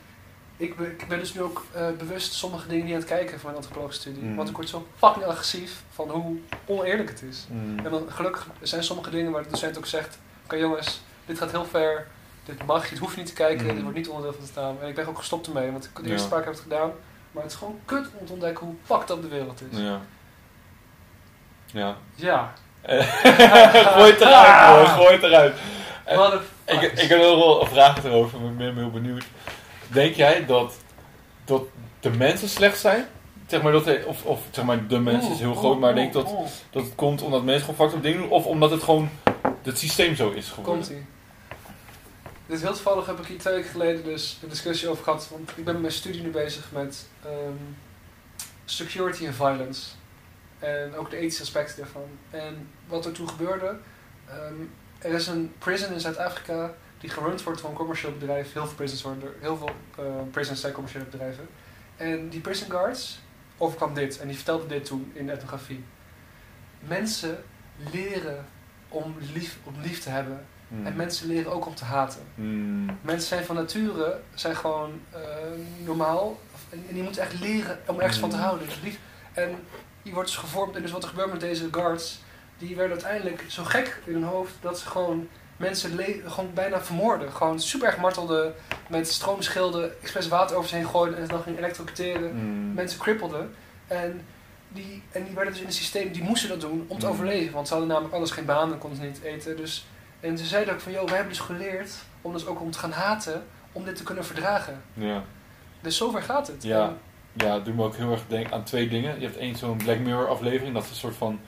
ik ben, ik ben dus nu ook eh, bewust sommige dingen niet aan het kijken voor mijn antropologische studie. Mm. Want ik word zo fucking agressief van hoe oneerlijk het is. Mhm. En dan gelukkig zijn sommige dingen waar de docent ook zegt: Oké jongens, dit gaat heel ver. Dit mag je, het hoeft niet te kijken, Mm. dit wordt niet onderdeel van te staan. En ik ben ook gestopt ermee, want ik de Ja. eerste paar keer heb het gedaan. Maar het is gewoon kut om te ontdekken hoe fucked up de wereld is. Ja. Ja. Ja, [LAUGHS] gooi het eruit, [LAUGHS] hoor. Gooi het eruit. What ik, ik heb nog wel een vraag erover, maar ik ben heel benieuwd. Denk jij dat, dat de mensen slecht zijn? Zeg maar dat hij, of, of zeg maar de mensen is heel groot, maar denk dat, dat het komt omdat mensen gewoon fucked op dingen doen? Of omdat het gewoon het systeem zo is geworden? Komt ie. Dit heel toevallig heb ik hier twee weken geleden dus een discussie over gehad. Want ik ben met mijn studie nu bezig met ehm, security en violence. En ook de ethische aspecten daarvan. En wat er toen gebeurde. ehm, er is een prison in Zuid-Afrika die gerund wordt door een commercieel bedrijf. Heel veel prisons worden heel veel eh, prisons zijn commerciële bedrijven. En die prison guards overkwam dit. En die vertelde dit toen in de etnografie. Mensen leren om lief, om lief te hebben. Hmm. En mensen leren ook om te haten. Hmm. Mensen zijn van nature zijn gewoon eh, normaal. En, en die moeten echt leren om ergens van te Mm. houden. Lief. En die wordt dus gevormd. En dus wat er gebeurt met deze guards. Die werden uiteindelijk zo gek in hun hoofd. Dat ze gewoon mensen gewoon bijna vermoorden. Gewoon super erg martelden. Met stroomschilden. Expres water over ze heen gooiden. En dan gingen elektrocuteren. Hmm. Mensen krippelden. En die, en die werden dus in het systeem, die moesten dat doen om te Mm. overleven. Want ze hadden namelijk anders geen baan en konden ze niet eten. Dus, en ze zeiden ook van, joh, wij hebben dus geleerd om dus ook om te gaan haten, om dit te kunnen verdragen. Ja. Dus zover gaat het. Ja. En- ja, het doet me ook heel erg denken aan twee dingen. Je hebt één zo'n Black Mirror aflevering, dat is een soort van...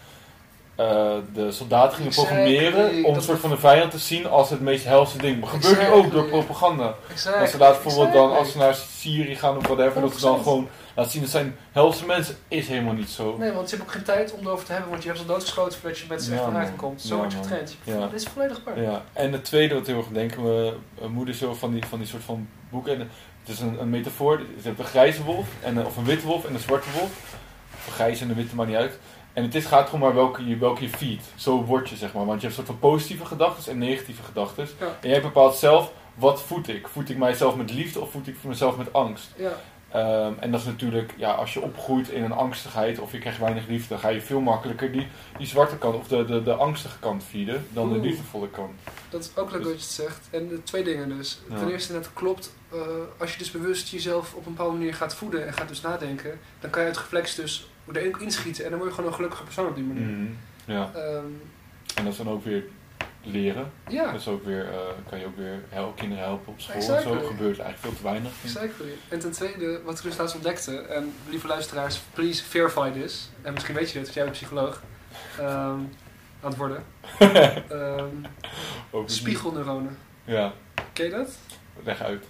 eh, de soldaten gingen Exactly, programmeren om een soort van de vijand te zien als het meest helse ding. Maar gebeurt nu ook Exactly. door propaganda. exact, Dat ze laten bijvoorbeeld dan, exactly. als ze naar Syrië gaan of whatever, dat ze dan 100%. gewoon laten zien dat zijn helse mensen is helemaal niet zo. Nee, want ze hebben ook geen tijd om erover te hebben, want je hebt ze doodgeschoten voordat je met ze echt Ja, aanraking komt. Zo Ja, wordt je getraind. Ja. Dit is volledig waar. Ja, en het tweede wat heel erg denken, we mijn moeder zo van die, van die soort van boeken. En het is een, een metafoor. Je hebt een grijze wolf, en, of een witte wolf en een zwarte wolf. Of grijze en een witte, maakt niet uit. En het is, gaat gewoon maar welke je, welke je feed. Zo word je, zeg maar. Want je hebt een soort van positieve gedachten en negatieve gedachten. Ja. En jij bepaalt zelf, wat voed ik? Voed ik mijzelf met liefde of voed ik mezelf met angst? Ja, Ehm, en dat is natuurlijk, ja, als je opgroeit in een angstigheid of je krijgt weinig liefde, dan ga je veel makkelijker die, die zwarte kant of de, de, de angstige kant feeden dan de liefdevolle kant. dat is ook leuk dat je het zegt. En de twee dingen dus. Ja. Ten eerste, net klopt, eh, als je dus bewust jezelf op een bepaalde manier gaat voeden en gaat dus nadenken, dan kan je het reflex dus er ook inschieten en dan word je gewoon een gelukkige persoon op die manier. Mhm. Ja, Ehm, en dat is dan ook weer leren. ja, Dat is ook weer, eh, kan je ook weer kinderen helpen op school Exactly. zo. gebeurt eigenlijk veel te weinig. exactly. En ten tweede, wat ik dus laatst ontdekte, en lieve luisteraars, please verify this, en misschien weet je dit, want jij bent psycholoog, ehm, aan het worden. [LAUGHS] Ehm, spiegelneuronen. Ja, Ken je dat? leg uit.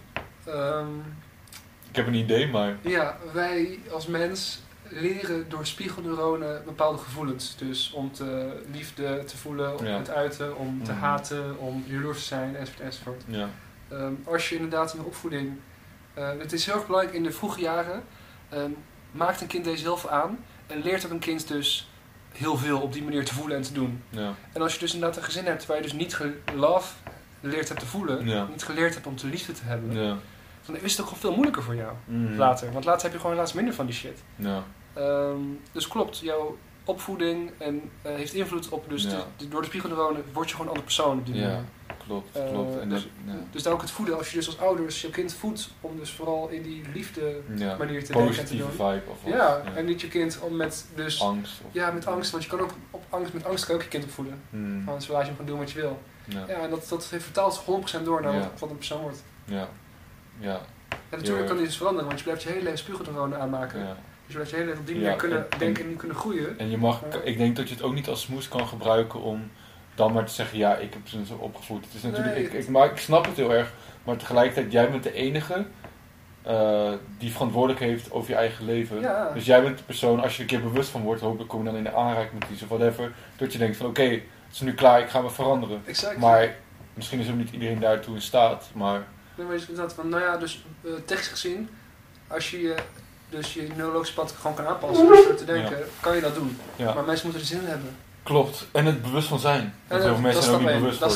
Ik heb een idee, maar... Ja, wij als mens leren door spiegelneuronen bepaalde gevoelens. Dus om te liefde te voelen, om Ja. het uiten, om te Mhm. haten, om jaloers te zijn, enzovoort, enzovoort. Ja, Ehm, als je inderdaad in de opvoeding... eh, het is heel erg belangrijk in de vroege jaren... ehm, maakt een kind deze veel aan... en leert ook een kind dus heel veel op die manier te voelen en te doen. ja, En als je dus inderdaad een gezin hebt waar je dus niet love geleerd hebt te voelen... Ja. niet geleerd hebt om te liefde te hebben... ja. dan is het ook gewoon veel moeilijker voor jou. Mhm. Later. Want later heb je gewoon laatst minder van die shit. Ja, Ehm, dus klopt, jouw opvoeding en, eh, heeft invloed op. Dus Ja. de- de- door de spiegelneuronen word je gewoon een andere persoon die ja, klopt, Eh, klopt. En dus, dat, ja. dus daar ook het voeden, als je dus als ouders je kind voedt om dus vooral in die liefde ja. manier te denken en te doen. vibe of wat. Ja, en niet je kind om met dus angst. Of, ja, met angst, want je kan ook op angst, met angst kan je ook je kind opvoeden. Mhm. Gewoon zo laat je hem gewoon doen wat je wil. Ja, en dat, dat heeft vertaald 100% door naar wat, wat een persoon wordt. ja, ja, En natuurlijk kan die dus veranderen, want je blijft je hele leven spiegelneuronen aanmaken. ja. Dus je hele leven op die Ja, manier kunnen en- denken en kunnen groeien. En je mag, ik denk dat je het ook niet als smoes kan gebruiken om dan maar te zeggen, ja, ik heb ze zo opgevoed. Het is natuurlijk, Nee, ik, ik, maar ik snap het heel erg, maar tegelijkertijd, jij bent de enige eh, die verantwoordelijk heeft over je eigen leven. Ja. Dus jij bent de persoon, als je er een keer bewust van wordt, hopelijk kom je dan in de aanraking met iets of whatever, dat je denkt van, oké, het is nu klaar, ik ga me veranderen. Exact. Maar misschien is ook niet iedereen daartoe in staat, maar Nee, maar je inderdaad van, nou ja, dus technisch gezien, als je je, dus je neurologische pad gewoon kan aanpassen, door te denken, kan je dat doen. ja, Maar mensen moeten er zin in hebben. klopt. En het bewust van zijn. Dat- heel veel mensen dat zijn ook niet bewust één.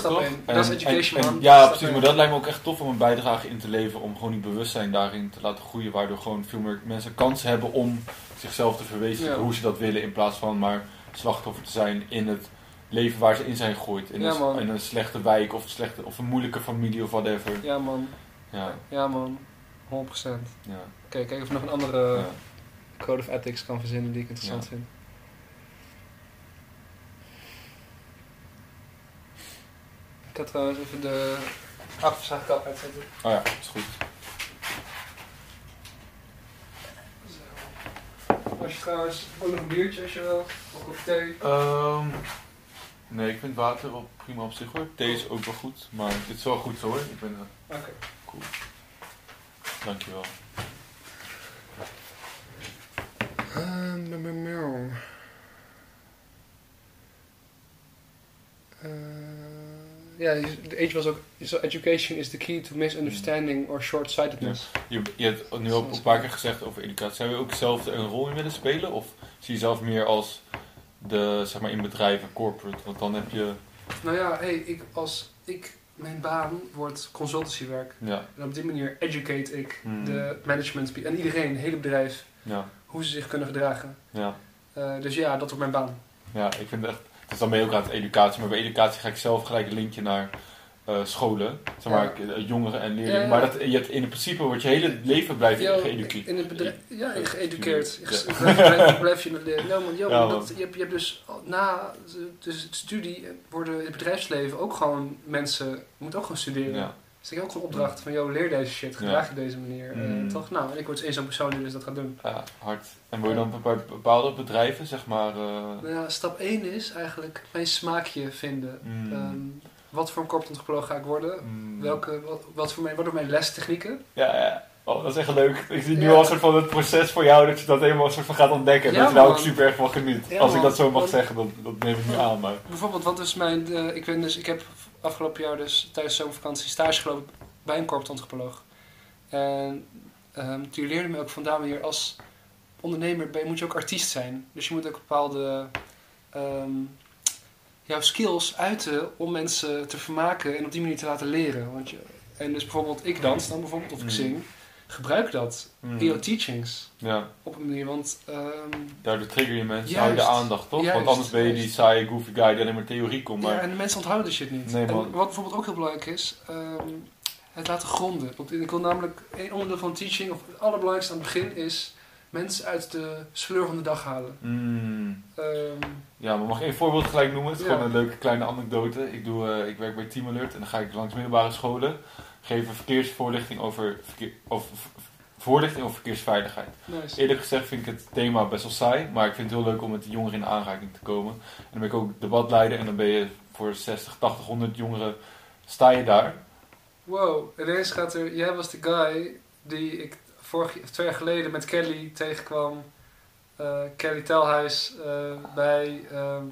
voor, Dat is education, en- man. Ja, Dat precies. Maar dat lijkt me ook echt tof om een bijdrage in te leveren om gewoon die bewustzijn daarin te laten groeien. Waardoor gewoon veel meer mensen kans hebben om zichzelf te verwezenlijken Ja. hoe ze dat willen. In plaats van maar slachtoffer te zijn in het leven waar ze in zijn gegooid. In, Ja, een, in een slechte wijk of, slechte, of een moeilijke familie of whatever. Ja man, Ja, ja man, 100%. ja, Oké, kijk of ik nog een andere ja. code of ethics kan verzinnen die ik interessant Ja. vind. Ik ga trouwens even de afslagkap uitzetten. Oh ja, is goed. Zo. Als je trouwens ook nog een biertje als je wil, of een thee. Ehm, nee, ik vind water wel prima op zich hoor. Thee is ook wel goed, maar dit is wel goed zo hoor. Ik ben, eh, Oké. cool. Dankjewel. Uh, ja, de age was ook. So education is the key to misunderstanding or short-sightedness. Je, je hebt nu ook een paar keer gezegd over educatie. Zou je ook zelf een rol in willen spelen? Of zie je zelf meer als de, zeg maar, in bedrijven, corporate? Want dan heb je, Nou ja, hey, ik, als ik. Mijn baan wordt consultancywerk. ja, En op die manier educate ik Hmm. de management en iedereen, het hele bedrijf, ja, hoe ze zich kunnen gedragen. ja. Eh, dus ja, dat wordt mijn baan. Ja, ik vind echt. Dus dan ben je ook aan het educatie. Maar bij educatie ga ik zelf gelijk een linkje naar eh, scholen. Zeg maar, eh, jongeren en leerlingen. Ja, ja. Maar dat, je hebt, in principe wordt je hele leven blijft Yo, geëduceerd. in het bedrijf, ja, geëduceerd. Je blijf, je in het leren. Nou, man, yo, Ja, man, man. dat, je, hebt, je hebt dus na de- dus het studie worden in het bedrijfsleven ook gewoon mensen moeten ook gewoon studeren. Dus ik heb ook gewoon opdracht van, yo, leer deze shit, gedraag je deze manier. Mm. toch? Nou, en ik word één zo'n persoon die dus dat gaat doen. ja, hard. En wil je dan bij bepaalde bedrijven, zeg maar. eh, Nou ja, stap 1 is eigenlijk mijn smaakje vinden. mm, Ehm, wat voor een corporate ga ik worden? mm, Welke, wat, wat voor mijn, wat doen mijn lestechnieken? Ja, ja. Oh, dat is echt leuk. Ik zie nu Ja. al een soort van het proces voor jou dat je dat helemaal een soort van gaat ontdekken. Ja, dat je daar ook super erg van geniet. Ja, Als ik dat zo mag Want- zeggen, dat, dat neem ik nu aan. Maar Bijvoorbeeld, wat is mijn... eh, ik, ben dus, ik heb afgelopen jaar dus tijdens de zomervakantie stage gelopen bij een corporate antropoloog. En ehm die leerde me ook van daar manier als ondernemer ben, moet je ook artiest zijn. Dus je moet ook bepaalde ehm, jouw skills uiten om mensen te vermaken en op die manier te laten leren. Want je, en dus bijvoorbeeld ik dans dan bijvoorbeeld of ik Mm. zing. Gebruik dat mm, in jouw teachings ja, op een manier. Want ehm, daardoor trigger je mensen, hou je de aandacht, toch? Juist, Want anders ben je die saaie, goofy guy die alleen maar theorie komt. Maar Ja, en de mensen onthouden de shit niet. Nee, en wat bijvoorbeeld ook heel belangrijk is, ehm, het laten gronden. Want ik wil namelijk, een onderdeel van teaching, of het allerbelangrijkste aan het begin, is mensen uit de sleur van de dag halen. Mm, Ehm, ja, maar mag ik één voorbeeld gelijk noemen? Het is Ja. gewoon een leuke kleine anekdote. Ik, doe, eh, ik werk bij Team Alert en dan ga ik langs middelbare scholen. Geef een verkeersvoorlichting over, verkeer, of, voorlichting over verkeersveiligheid. nice. Eerlijk gezegd vind ik het thema best wel saai, maar ik vind het heel leuk om met de jongeren in aanraking te komen. En dan ben ik ook debatleider en dan ben je voor 60, 80, 100 jongeren, sta je daar. Wow, ineens gaat er, jij was de guy die ik vorig, twee jaar geleden met Kelly tegenkwam. Eh, Kelly Telhuis eh, bij, ehm,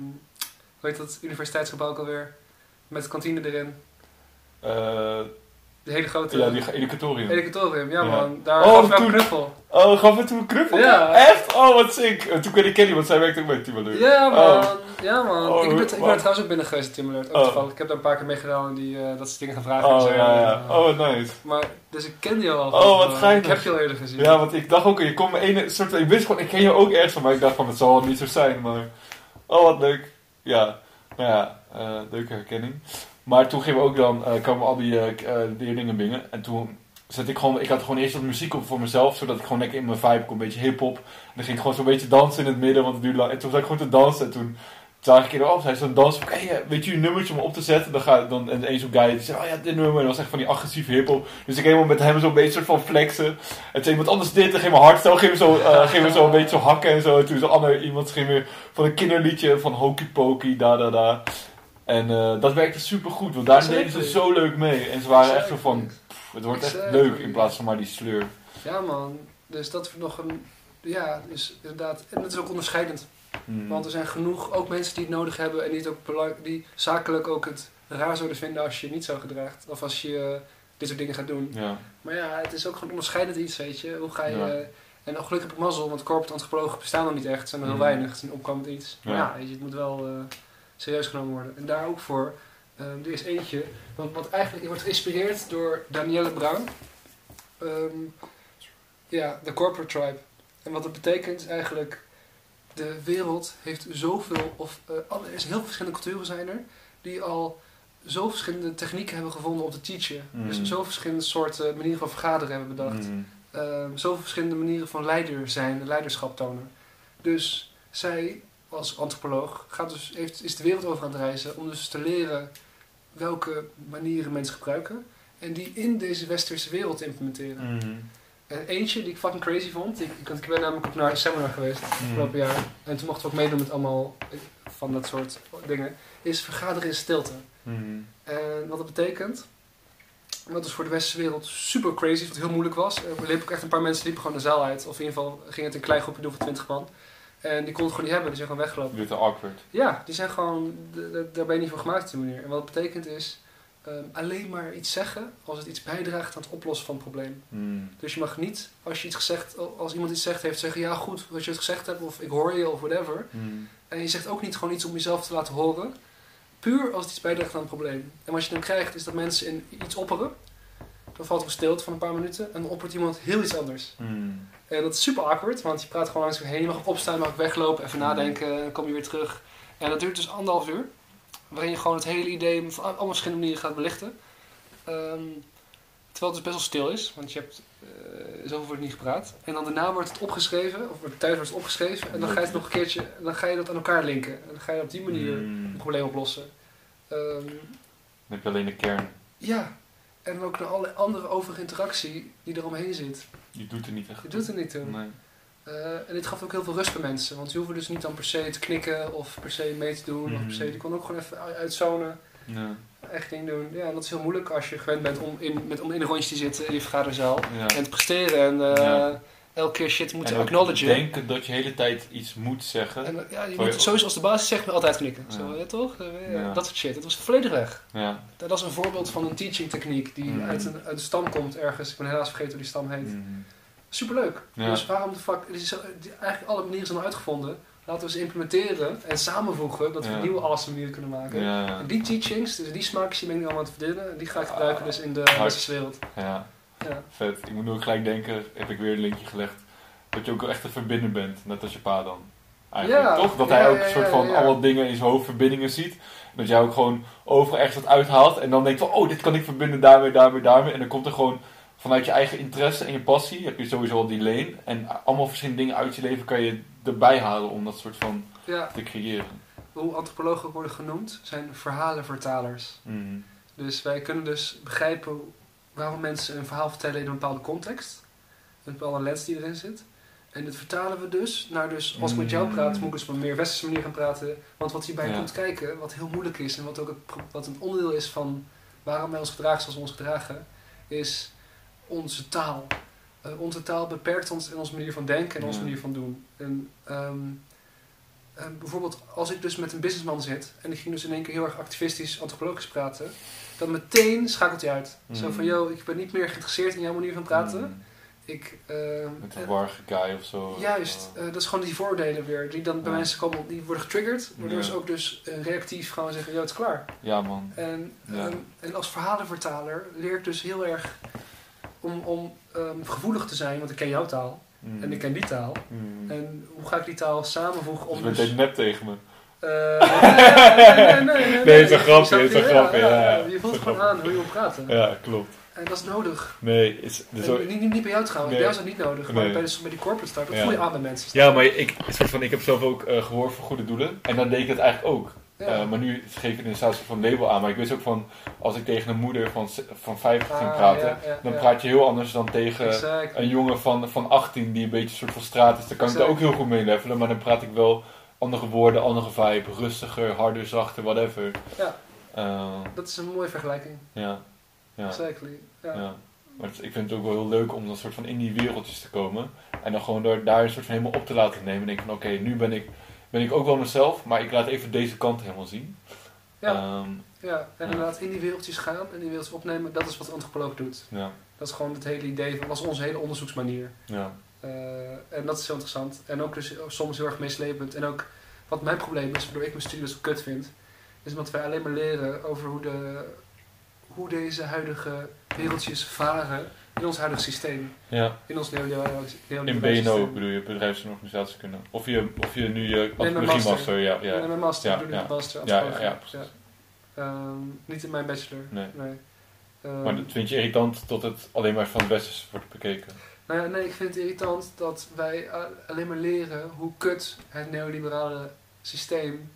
hoe heet dat, universiteitsgebouw ook alweer. Met kantine erin. Eh, De hele grote... ja, die educatorium. Educatorium, ja, Ja. man. Daar Oh, gaf ik toen- een knuffel. Oh, gaf het toen een knuffel? Ja. Echt? Oh, wat sick. En toen ik Kelly, want zij werkt ook bij Alert. Ja, man. Oh. Ja, man. Oh, ik, ben, ik ben trouwens ook binnen geweest in. Ook Oh. Ik heb daar een paar keer mee gedaan en die, eh, dat ze dingen gaan vragen. en Oh, zo. ja, ja. Oh, wat nice. Maar, dus ik ken die al. Oh, wat geinig. Ik heb je al eerder gezien. Ja, want ik dacht ook, je komt me ene soort ik wist gewoon, ik ken je ook ergens van, maar ik dacht van, het zal wel niet zo zijn, maar, oh wat leuk. Ja, nou ja, eh, leuke herkenning. Maar toen gingen we ook dan, eh, kwamen al die eh, eh, leerlingen binnen en toen zet ik gewoon, ik had gewoon eerst wat muziek op voor mezelf, zodat ik gewoon lekker in mijn vibe kon, een beetje hip-hop. En dan ging ik gewoon zo'n beetje dansen in het midden, want het duurde lang. En toen zat ik gewoon te dansen en toen zag ik er op, hij zo'n dans, oké, weet je een nummertje om op te zetten? Dan ga dan, en een zo'n guy die zei, oh ja, dit nummer, en dat was echt van die agressieve hip-hop. Dus ik helemaal met hem zo'n beetje soort van flexen. En toen iemand anders dit, en ging mijn hardstyle, ging we zo, eh, [LAUGHS] ging we zo een beetje zo hakken en zo. En toen zo'n ander iemand ging weer van een kinderliedje van Hokey Pokey, da da da. En eh, dat werkte super goed, want daar Exactly. deden ze zo leuk mee. En ze waren echt zo van, pff, het wordt echt leuk in plaats van maar die sleur. Ja, man. Dus dat is nog een... Ja, dus inderdaad. En het is ook onderscheidend. Mm. Want er zijn genoeg, ook mensen die het nodig hebben en die, het ook belang, die zakelijk ook het raar zouden vinden als je je niet zo gedraagt. Of als je eh, dit soort dingen gaat doen. Ja, Maar ja, het is ook gewoon onderscheidend iets, weet je. Hoe ga je... Ja. en gelukkig heb ik mazzel, want corporate antropologen bestaan nog niet echt. Zijn er heel Mm. weinig. Het is een opkomend iets. Maar Ja. ja, weet je, het moet wel eh, serieus genomen worden. En daar ook voor, ehm, er is eentje, want, wat eigenlijk wordt geïnspireerd door Danielle Brown. Ehm, ja, de Corporate Tribe. En wat dat betekent is eigenlijk, de wereld heeft zoveel, of eh, alle, er zijn heel verschillende culturen zijn er, die al zo verschillende technieken hebben gevonden om te teachen. Mm. Dus zo verschillende soorten manieren van vergaderen hebben bedacht. Mm. Ehm, zoveel verschillende manieren van leider zijn, leiderschap tonen. Dus zij, als antropoloog, gaat dus, heeft, is de wereld over aan het reizen om dus te leren welke manieren mensen gebruiken en die in deze westerse wereld implementeren. Mhm. En eentje die ik fucking crazy vond, ik, ben namelijk ook naar een seminar geweest Mhm. afgelopen jaar en toen mochten we ook meedoen met allemaal eh, van dat soort dingen, is vergaderen in stilte. Mhm. En wat dat betekent, dat is voor de westerse wereld super crazy, wat heel moeilijk was. Er liepen ook echt een paar mensen liepen gewoon de zaal uit, of in ieder geval ging het een klein groepje doen van 20 man. En die konden het gewoon niet hebben, die zijn gewoon weggelopen. Doet het awkward. Ja, die zijn gewoon, daar ben je niet voor gemaakt op die manier. En wat dat betekent is, ehm, alleen maar iets zeggen als het iets bijdraagt aan het oplossen van het probleem. Mhm. Dus je mag niet, als je iets gezegd, als iemand iets zegt, heeft zeggen, ja goed, wat je het gezegd hebt, of ik hoor je, of whatever. Mhm. En je zegt ook niet gewoon iets om jezelf te laten horen, puur als het iets bijdraagt aan het probleem. En wat je dan krijgt, is dat mensen in iets opperen, dan valt er een stilte van een paar minuten, en dan oppert iemand heel iets anders. Mhm. En dat is super awkward, want je praat gewoon langs heen. Je mag opstaan, mag weglopen, even Mhm. nadenken, dan kom je weer terug. En dat duurt dus anderhalf uur. Waarin je gewoon het hele idee op allemaal verschillende manieren gaat belichten. Ehm, terwijl het dus best wel stil is, want je hebt eh zoveel wordt niet gepraat. En dan daarna wordt het opgeschreven, of wordt thuis wordt het opgeschreven. En dan ga je het nog een keertje, dan ga je dat aan elkaar linken. En dan ga je op die manier Mhm. een probleem oplossen. Ehm, Dan heb je alleen de kern. ja, en ook naar alle andere overige interactie die eromheen zit. Je doet er niet echt Je doet er niet toe. Nee. Eh, en dit gaf ook heel veel rust bij mensen. Want die hoeven dus niet dan per se te knikken of per se mee te doen. Of Mhm. per se, die kon ook gewoon even uitzonen. Ja. Echt ding doen. Ja, en dat is heel moeilijk als je gewend bent om in, met, om in een rondje te zitten in je vergaderzaal. Ja. En te presteren en eh, Ja. Elke keer shit moeten En acknowledgen. denken dat je de hele tijd iets moet zeggen. En, ja, je moet sowieso als de basis zegt, maar altijd knikken. Ja. Zo, ja, toch? Eh, Ja. Dat soort shit. Het was volledig weg. Ja. Dat is een voorbeeld van een teaching techniek die Mhm. uit, een, uit een stam komt ergens. Ik ben helaas vergeten hoe die stam heet. Mhm. Superleuk. Dus waarom de fuck... die- eigenlijk alle manieren zijn al uitgevonden. Laten we ze implementeren en samenvoegen. Dat we een nieuwe awesome manieren kunnen maken. En die teachings, dus die smaakjes, die ben ik nu allemaal aan het verdienen. En die ga ik gebruiken dus in de westerse wereld. ja, Ja. vet. Ik moet nu ook gelijk denken, heb ik weer een linkje gelegd, dat je ook echt te verbinden bent, net als je pa dan. Eigenlijk, Ja. toch? Dat hij ook een soort van alle dingen in zijn hoofd verbindingen ziet. Dat jij ook gewoon overal echt wat uithaalt en dan denkt van, oh, dit kan ik verbinden daarmee, daarmee, daarmee. En dan komt er gewoon vanuit je eigen interesse en je passie, heb je sowieso al die lane. En allemaal verschillende dingen uit je leven kan je erbij halen om dat soort van ja, te creëren. hoe antropologen ook worden genoemd, zijn verhalenvertalers. Mhm. Dus wij kunnen dus begrijpen waarom mensen een verhaal vertellen in een bepaalde context. Een bepaalde lens die erin zit. En dat vertalen we dus naar dus, als ik met jou praat, moet ik dus op een meer westerse manier gaan praten. Want wat hierbij Ja. komt kijken, wat heel moeilijk is en wat ook het, pro- wat een onderdeel is van waarom wij ons gedragen zoals we ons gedragen, is onze taal. Eh, onze taal beperkt ons in onze manier van denken en onze manier van doen. En ehm, eh, bijvoorbeeld als ik dus met een businessman zit en ik ging dus in één keer heel erg activistisch, antropologisch praten, dan meteen schakelt hij uit. Zo Mm. van, yo, ik ben niet meer geïnteresseerd in jouw manier van praten. Mhm. Ik, eh, Met eh, een warge guy of zo. Juist, Uh, eh, dat is gewoon die voordelen weer, die dan bij Ja. mensen komen, die worden getriggerd, waardoor Ja. ze ook dus eh, reactief gaan zeggen, yo, het is klaar. ja, man. En, Ja. ehm, en als verhalenvertaler leer ik dus heel erg om, om ehm, gevoelig te zijn, want ik ken jouw taal Mhm. en ik ken die taal. En hoe ga ik die taal samenvoegen Dus om je bent dus... nep tegen me. Eh, nee, nee, nee, nee, Nee, het is een grapje, het is een je? grapje, Ja. Je voelt gewoon aan hoe je wil praten. Ja, klopt. En dat is nodig. Nee, is, dus ook- niet, niet, niet bij jou trouwens, Nee. bij jou is dat niet nodig. Maar Nee. bij, de, bij die corporate start, dat Ja. voel je aan bij mensen. ja, maar ik, soort van, ik heb zelf ook eh, gehoord voor goede doelen. En dan deed ik het eigenlijk ook. Ja. Eh, maar nu geef ik een soort van label aan. Maar ik wist ook van, als ik tegen een moeder van, van 50 ging Ah, praten, ja, ja, dan praat je heel anders dan tegen Exact. een jongen van, van 18 die een beetje een soort van straat is. Dan kan ik daar ook heel goed mee levelen. Maar dan praat ik wel andere woorden, andere vibe, rustiger, harder, zachter, whatever. Ja. Eh, Dat is een mooie vergelijking. ja. Ja. Exactly. Ja. Ja. Maar het- ik vind het ook wel heel leuk om dan soort van in die wereldjes te komen. En dan gewoon door, daar een soort van helemaal op te laten nemen. En denk van oké, nu ben ik, ben ik ook wel mezelf, maar ik laat even deze kant helemaal zien. Ja. Ehm, Ja, en Ja. inderdaad in die wereldjes gaan en die wereldjes opnemen, dat is wat de antropoloog doet. ja, Dat is gewoon het hele idee van, dat is onze hele onderzoeksmanier. ja, en dat is heel interessant. En ook dus soms heel erg meeslepend. En ook wat mijn probleem is, waardoor ik mijn studie dus kut vind, is omdat wij alleen maar leren over hoe, de, hoe deze huidige wereldjes varen in ons huidige systeem. ja. In ons neoliberale In BNO bedoel je, bedrijfs- en organisatiekunde. Of je, of je nu je mijn master. master, ja. Ja. ja. mijn master, Ja, ik ja. de master. Ja, ja, ja, precies. Ehm, niet in mijn bachelor. Nee. Ehm, Maar dat vind je irritant tot het alleen maar van het Westen wordt bekeken. Nou ja, nee, ik vind het irritant dat wij alleen maar leren hoe kut het neoliberale systeem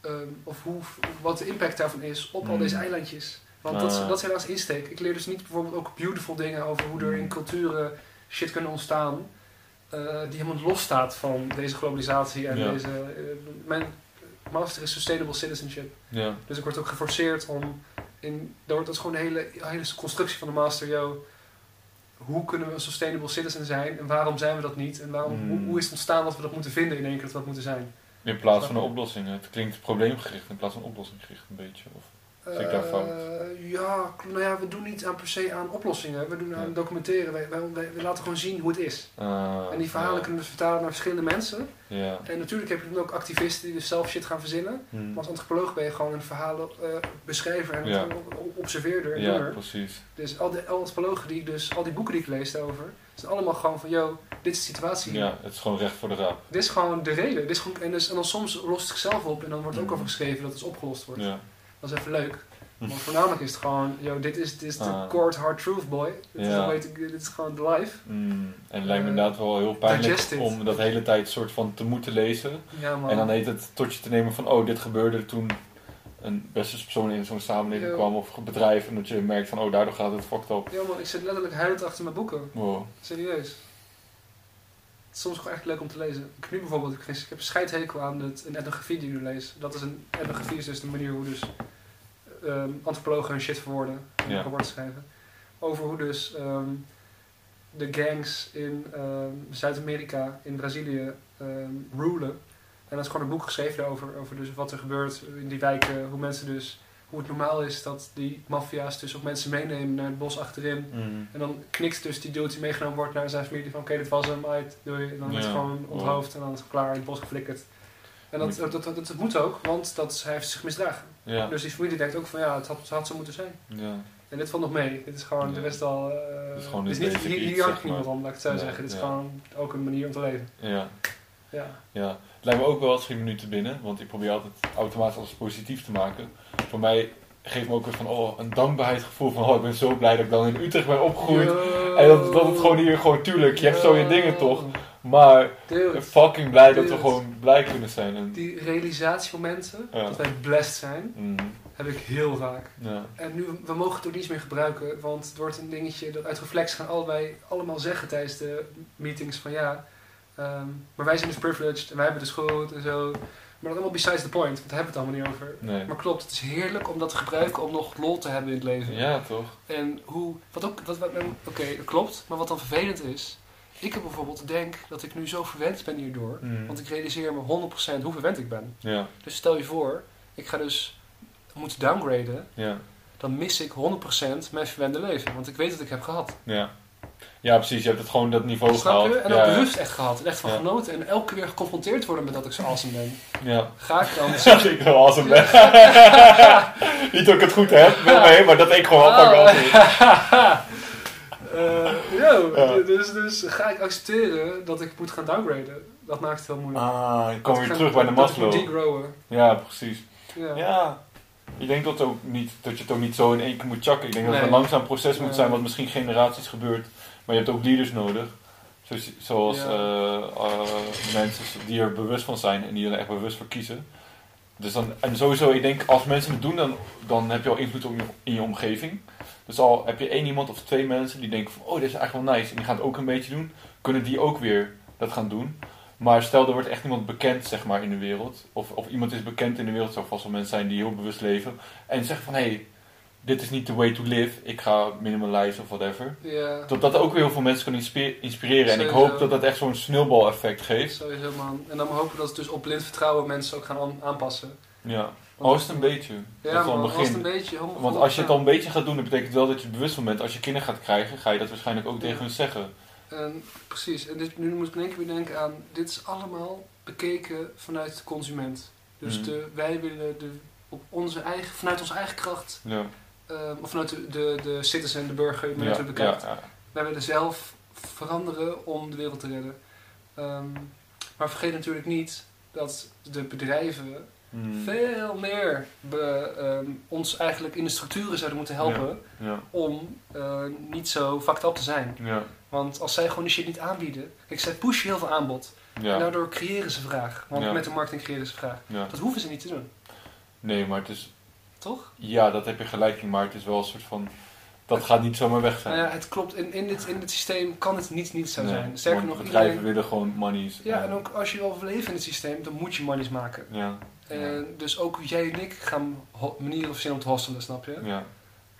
ehm, of hoe, wat de impact daarvan is op al deze eilandjes. Want dat, is, dat is helaas insteek. Ik leer dus niet bijvoorbeeld ook beautiful dingen over hoe er in Mm. culturen shit kunnen ontstaan. eh, die helemaal los staat van deze globalisatie en Ja. deze... eh, mijn master is Sustainable Citizenship. Ja. Dus ik word ook geforceerd om... In, dat wordt- dat is gewoon de hele, hele constructie van de master. Yo, hoe kunnen we een sustainable citizen zijn? En waarom zijn we dat niet? En waarom, Mm. hoe, hoe is het ontstaan dat we dat moeten vinden in één keer dat we dat moeten zijn? In plaats van een oplossing. Het klinkt probleemgericht in plaats van oplossinggericht een beetje. Of, Ik fout? Eh, ja, nou ja, we doen niet aan per se aan oplossingen. We doen aan Ja. documenteren. Wij- we laten gewoon zien hoe het is. Ah, en die verhalen ja. kunnen we dus vertalen naar verschillende mensen. Ja. En natuurlijk heb je dan ook activisten die dus zelf shit gaan verzinnen. Hm. Maar als antropoloog ben je gewoon een verhalen eh, beschrijver en observeerder en Ja, precies. Dus al die antropologen die ik dus, al die boeken die ik lees daarover, zijn allemaal gewoon van, yo, dit is de situatie. Ja, het is gewoon recht voor de raap. Dit is gewoon de reden. Dit is gewoon, en, dus, en dan soms lost het zichzelf op en dan wordt ook Mhm. over geschreven dat het opgelost wordt. Ja. Dat is even leuk. Maar voornamelijk is het gewoon, yo, dit is, dit is de Ah. court hard truth boy. Dit, is Ja. to, dit is gewoon the life. Mm, en het lijkt me Eh, inderdaad wel heel pijnlijk om dat hele tijd soort van te moeten lezen. Ja, man. En dan heet het tot je te nemen van, oh, dit gebeurde toen een beste persoon in zo'n samenleving Ja. kwam of bedrijf. En dat je merkt van, oh, daardoor gaat het fucked up. Ja, man, ik zit letterlijk huilend achter mijn boeken. Wow. Serieus. Het is soms gewoon echt leuk om te lezen. Ik heb nu bijvoorbeeld, ik, ik heb een scheidhekel aan het, een etnografie die ik nu lees. Dat is een, etnografie is dus de manier hoe dus ehm, antropologen hun shit verwoorden. En Ja. rapporten schrijven. Over hoe dus ehm, de gangs in ehm, Zuid-Amerika, in Brazilië, rulen. En dat is gewoon een boek geschreven daarover, over dus wat er gebeurt in die wijken. Hoe mensen dus, hoe het normaal is dat die maffia's dus ook mensen meenemen naar het bos achterin. Mm. En dan knikt dus die dude die meegenomen wordt naar zijn familie van oké, dit was hem, uit, doei. En dan Ja. het gewoon onthoofd en dan is het klaar, in het bos geflikkerd. En dat, dat, dat, dat, dat moet ook, want dat, hij heeft zich misdragen. Ja. Dus die familie denkt ook van ja, het had, het had zo moeten zijn. ja. En dit valt nog mee. Dit is gewoon de rest al... eh, is gewoon dit is een niet, hier, hier hangt niemand om, laat ik het zo zeggen. Dit is gewoon ook een manier om te leven. Ja. Ja. Ja, het lijkt me ook wel, schiet me nu te binnen, want ik probeer altijd automatisch alles positief te maken. Voor mij geeft me ook weer van, oh, een dankbaarheidsgevoel van, oh, ik ben zo blij dat ik dan in Utrecht ben opgegroeid. Yo. En dat, dat het gewoon hier, gewoon tuurlijk, je hebt zo je dingen toch, maar Dude, fucking blij dat we gewoon blij kunnen zijn. En, die realisatiemomenten, Ja. dat wij blessed zijn, Mm, heb ik heel vaak. ja, En nu, we mogen het ook niet meer gebruiken, want het wordt een dingetje dat uit reflex gaan allebei allemaal zeggen tijdens de meetings van ja, ehm, maar wij zijn dus privileged en wij hebben dus goed en zo. Maar dat allemaal besides the point, want daar hebben we het allemaal niet over. nee. Maar klopt, het is heerlijk om dat te gebruiken om nog lol te hebben in het leven. Ja, toch? En hoe, wat ook, wat, wat, oké, dat klopt, maar wat dan vervelend is, ik heb bijvoorbeeld denk dat ik nu zo verwend ben hierdoor, Mm, want ik realiseer me 100% hoe verwend ik ben. Ja, Dus stel je voor, ik ga dus moeten downgraden ja, dan mis ik 100% mijn verwende leven. Want ik weet dat ik heb gehad. ja. Ja, precies, je hebt het gewoon dat niveau Snap gehaald. je? En ja, ook bewust echt gehad. En echt van Ja. genoten. En elke keer weer geconfronteerd worden met dat ik zo awesome ben. Ja. Ga ik dan... [LAUGHS] Dat ik wel awesome ben. [LAUGHS] Niet dat ik het goed heb, wel mee, maar dat ik gewoon Ah. fucking awesome Eh, yo, Ja. dus, dus ga ik accepteren dat ik moet gaan downgraden. Dat maakt het heel moeilijk. Ah, Dat ik weer ga- terug bij de dat ik moet Maslow. degrowen. Ja, precies. Ja. Ja, ik denk dat, ook niet, dat je het ook niet zo in één keer moet chakken. Ik denk dat het een langzaam proces moet zijn, wat misschien generaties gebeurt. Maar je hebt ook leaders nodig. Zoals, zoals Ja. eh, eh, mensen die er bewust van zijn en die er echt bewust voor kiezen. Dus dan, en sowieso, ik denk als mensen het doen, dan, dan heb je al invloed op je, in je omgeving. Dus al heb je één iemand of twee mensen die denken van, oh, dit is eigenlijk wel nice. En die gaan het ook een beetje doen. Kunnen die ook weer dat gaan doen. Maar stel, er wordt echt iemand bekend, zeg maar, in de wereld. Of, of iemand is bekend in de wereld, zou vast wel mensen zijn die heel bewust leven. En zeggen van, hé, hey, dit is niet the way to live. Ik ga minimalize of whatever. Ja, Dat dat ook weer heel veel mensen kan inspi- inspireren. En ik hoop dat dat echt zo'n sneeuwbal effect geeft. sowieso man. En dan hopen we dat het dus op blind vertrouwen mensen ook gaan aan- aanpassen. Ja, al is het een beetje. dat Ja man, als het begin. een beetje... Want als je het al een beetje gaat doen, dat betekent wel dat je bewust van bent. Als je kinderen gaat krijgen, ga je dat waarschijnlijk ook Ja. tegen hun zeggen. En, precies, en dit, nu moet ik in één keer weer denken aan, dit is allemaal bekeken vanuit de consument. Dus Mhm. de, wij willen de, op onze eigen, vanuit onze eigen kracht, Ja, of vanuit de, de, de citizen, de burger, ja, het bekijkt. Wij willen zelf veranderen om de wereld te redden. Ehm, maar vergeet natuurlijk niet dat de bedrijven Hmm. veel meer be- ehm, ons eigenlijk in de structuren zouden moeten helpen Ja, om eh, niet zo fucked up te zijn. ja. Want als zij gewoon die shit niet aanbieden. Kijk, zij pushen heel veel aanbod. En daardoor creëren ze vraag. Want met de marketing creëren ze vraag. Dat hoeven ze niet te doen. Nee, maar het is... Toch? Ja, dat heb je gelijk in, maar het is wel een soort van... Dat gaat niet zomaar weg zijn. Nou ja, het klopt. In, in, dit, in dit systeem kan het niet, niet zo Nee, zijn. Sterker nog, bedrijven iedereen... willen gewoon monies. Ja, en ook als je wil overleven in het systeem, dan moet je monies maken. Ja, En dus ook jij en ik gaan ho- manieren verzinnen om te hostelen, snap je? ja.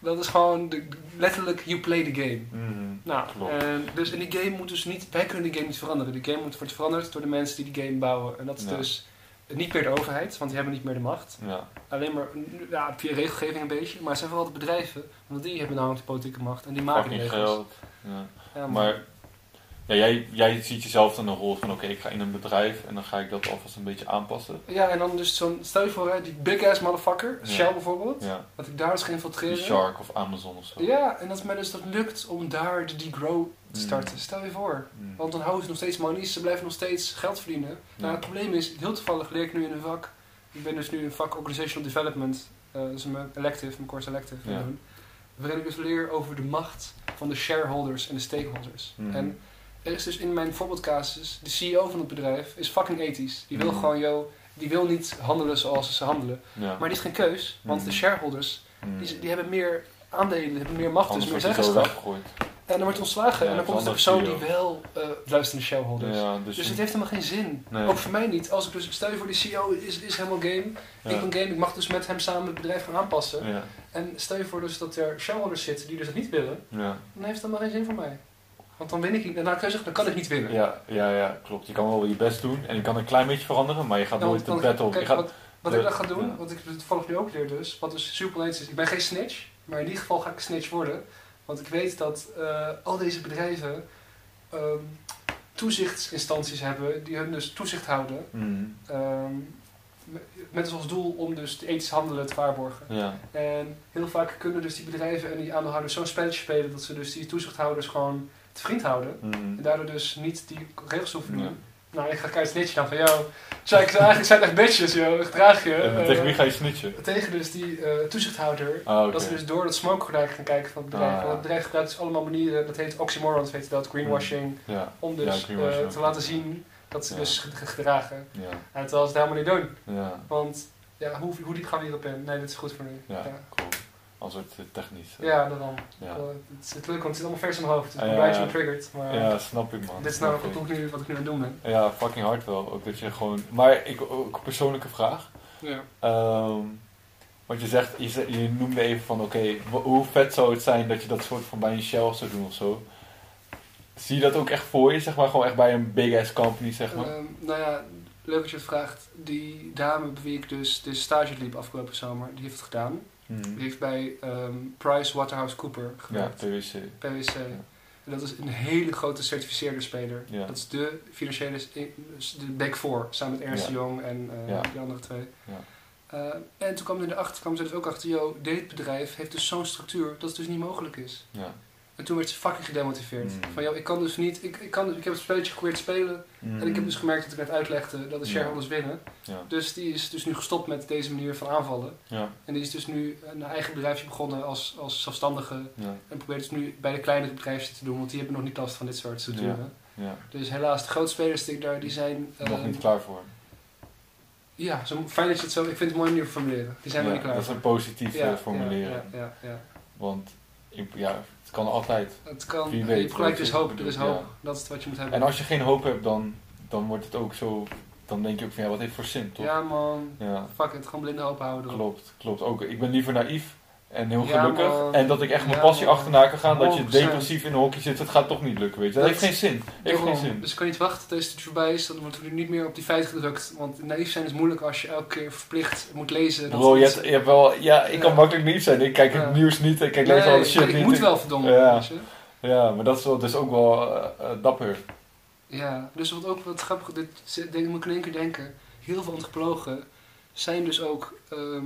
Dat is gewoon de, letterlijk, you play the game. Mhm. Nou, en dus in die game moet dus niet, wij kunnen die game niet veranderen. Die game moet wordt veranderd door de mensen die die game bouwen. En dat is Ja. dus niet meer de overheid, want die hebben niet meer de macht. Ja, Alleen maar, ja, via regelgeving een beetje. Maar het zijn vooral de bedrijven, want die hebben namelijk de politieke macht. En die maken de regels. geld. Ja. Ja, Maar ja, jij, jij ziet jezelf dan een rol van oké, ik ga in een bedrijf en dan ga ik dat alvast een beetje aanpassen. Ja, en dan dus zo'n, stel je voor, hè, die big ass motherfucker, Ja. Shell bijvoorbeeld, Ja, dat ik daar dus ga die infiltreren. Shark of Amazon of zo. Ja, en dat mij dus dat lukt om daar de degrow te Mm. starten. Stel je voor. Mm. Want dan houden ze nog steeds monies, ze blijven nog steeds geld verdienen. Nou, het probleem is, heel toevallig leer ik nu in een vak. Ik ben dus nu in vak Organizational Development, dat is mijn elective, mijn course elective. Ja. doen. Waarin ik dus leer over de macht van de shareholders en de stakeholders. En er is dus in mijn voorbeeldcasus, de CEO van het bedrijf is fucking ethisch. Die wil Mhm. gewoon, yo, die wil niet handelen zoals ze handelen. Ja. Maar die heeft geen keus, want de shareholders, Mm. die, die hebben meer aandelen, hebben meer macht, Anders dus meer zeggenschap. En dan wordt ontslagen Ja, en dan komt er de persoon dat die wel eh luistert naar de shareholders. Ja, dus, Dus het heeft helemaal geen zin. Nee. Ook voor mij niet. Als ik dus, stel je voor, die CEO is, is helemaal game. ja. Ik ben game, ik mag dus met hem samen het bedrijf gaan aanpassen. En stel je voor dus dat er shareholders zitten die dus dat niet willen. ja. Dan heeft het helemaal geen zin voor mij. Want dan win ik niet. Dan kan je zeggen, dan kan ik niet winnen. Ja, ja, ja, klopt. Je kan wel je best doen en je kan een klein beetje veranderen, maar je gaat nooit de battle. Je Kijk, gaat, wat, wat de- ik dan ga doen, wat ik toevallig nu ook leer dus, wat dus super is, ik ben geen snitch, maar in ieder geval ga ik snitch worden. Want ik weet dat eh, al deze bedrijven ehm, toezichtsinstanties hebben die hun dus toezicht houden. Mm, ehm, met- met als doel om dus het ethisch handelen te waarborgen. ja, En heel vaak kunnen dus die bedrijven en die aandeelhouders zo'n spelletje spelen dat ze dus die toezichthouders gewoon te vriend houden. mm, En daardoor dus niet die regels hoeven doen. Nou, ik ga keihard snitchen dan van jou. Ik, eigenlijk zijn echt bitches, joh. Gedraag je. En Eh, tegen wie ga je snitchen? tegen dus die eh, toezichthouder. Ah. Dat ze dus door dat smoke gaan kijken van het bedrijf. Ah. Het bedrijf gebruikt dus allemaal manieren, dat heet oxymorons, weet je dat, greenwashing. Ja, Om dus eh, te laten zien dat ze dus ge- gedragen. En terwijl ze het helemaal niet doen. Want ja, hoe, hoe diep gaan we hierop in? Nee, dit is goed voor nu. ja, Ja, cool. Als het eh, technisch. eh, ja daarom. ja. Het is het leuk, want het zit allemaal vers in mijn hoofd. Dus ik ben een beetje. Maar Ja, snap ik man. dit is nou wat ik. ik, nu, wat ik nu aan het doen ben. Ja, fucking hard wel. Ook dat je gewoon... Maar ik, ook een persoonlijke vraag. Ja. Ehm, want je zegt, je, noemde even van, oké, hoe vet zou het zijn dat je dat soort van bij een Shell zou doen of zo? Zie je dat ook echt voor je, zeg maar, gewoon echt bij een big ass company, zeg maar? Ehm, nou ja, leuk dat je het vraagt. Die dame bij wie ik dus de stage liep afgelopen zomer, die heeft het gedaan. Hmm. Die heeft bij ehm Price Waterhouse Cooper Ja, gewerkt. PwC. PwC. En dat is een hele grote certificeerde speler. Ja. Dat is de financiële, de Big Four, samen met Ernst Ja. Young en Ja. die andere twee. Ja. Eh, en toen kwam, er erachter, kwam ze dus ook achter, joh, dit bedrijf heeft dus zo'n structuur dat het dus niet mogelijk is. Ja. En toen werd ze fucking gedemotiveerd. Mm. Van, joh, ik kan dus niet, ik, ik, kan, ik heb het spelletje geprobeerd te spelen. En ik heb dus gemerkt dat ik net uitlegde dat de Ja. shareholders winnen. Ja. Dus die is dus nu gestopt met deze manier van aanvallen. Ja. En die is dus nu een eigen bedrijfje begonnen als, als zelfstandige. En probeert dus nu bij de kleinere bedrijfjes te doen, want die hebben nog niet last van dit soort structuren. Ja. Dus helaas, de grote spelers die daar, die zijn... Nog niet klaar voor. Ja, zo, fijn dat je het zo... Ik vind het een mooie manier van formuleren. Die zijn nog niet klaar dat is een eh, formuleren. Ja, ja, ja, Want ik- ja, het kan altijd. Het kan... Wie je weet, hebt gelijk, er is hoop. Er is hoop. ja. Dat is wat je moet hebben. En als je geen hoop hebt, dan, dan wordt het ook zo... Dan denk je ook van, ja, wat heeft voor zin, toch? Ja man, Ja. fuck het. Gewoon blinde hoop houden. Klopt, klopt. Ook, ik ben liever naïef en heel Ja, gelukkig. En dat ik echt mijn Ja, passie achterna kan gaan. Dat je 100%. depressief in een hokje zit, het gaat toch niet lukken, weet je. Dat, Dat- heeft geen zin. Heeft geen zin. Dus ik kan niet wachten tot deze studie voorbij is. Dan wordt er nu niet meer op die feiten gedrukt. Want naïef zijn is moeilijk als je elke keer verplicht moet lezen. Bro, je hebt, je hebt wel... Ja, ik kan makkelijk naïef zijn. Ik kijk het nieuws niet. Ik kijk Nee, lees al de shit ik niet. moet Ik- wel verdomme. Ja. Ja, maar dat is wel, dus ook wel eh, eh, dapper. Ja, dus wat ook wat grappig, dit denk, moet ik in één keer denken. Heel veel antropologen zijn dus ook ehm,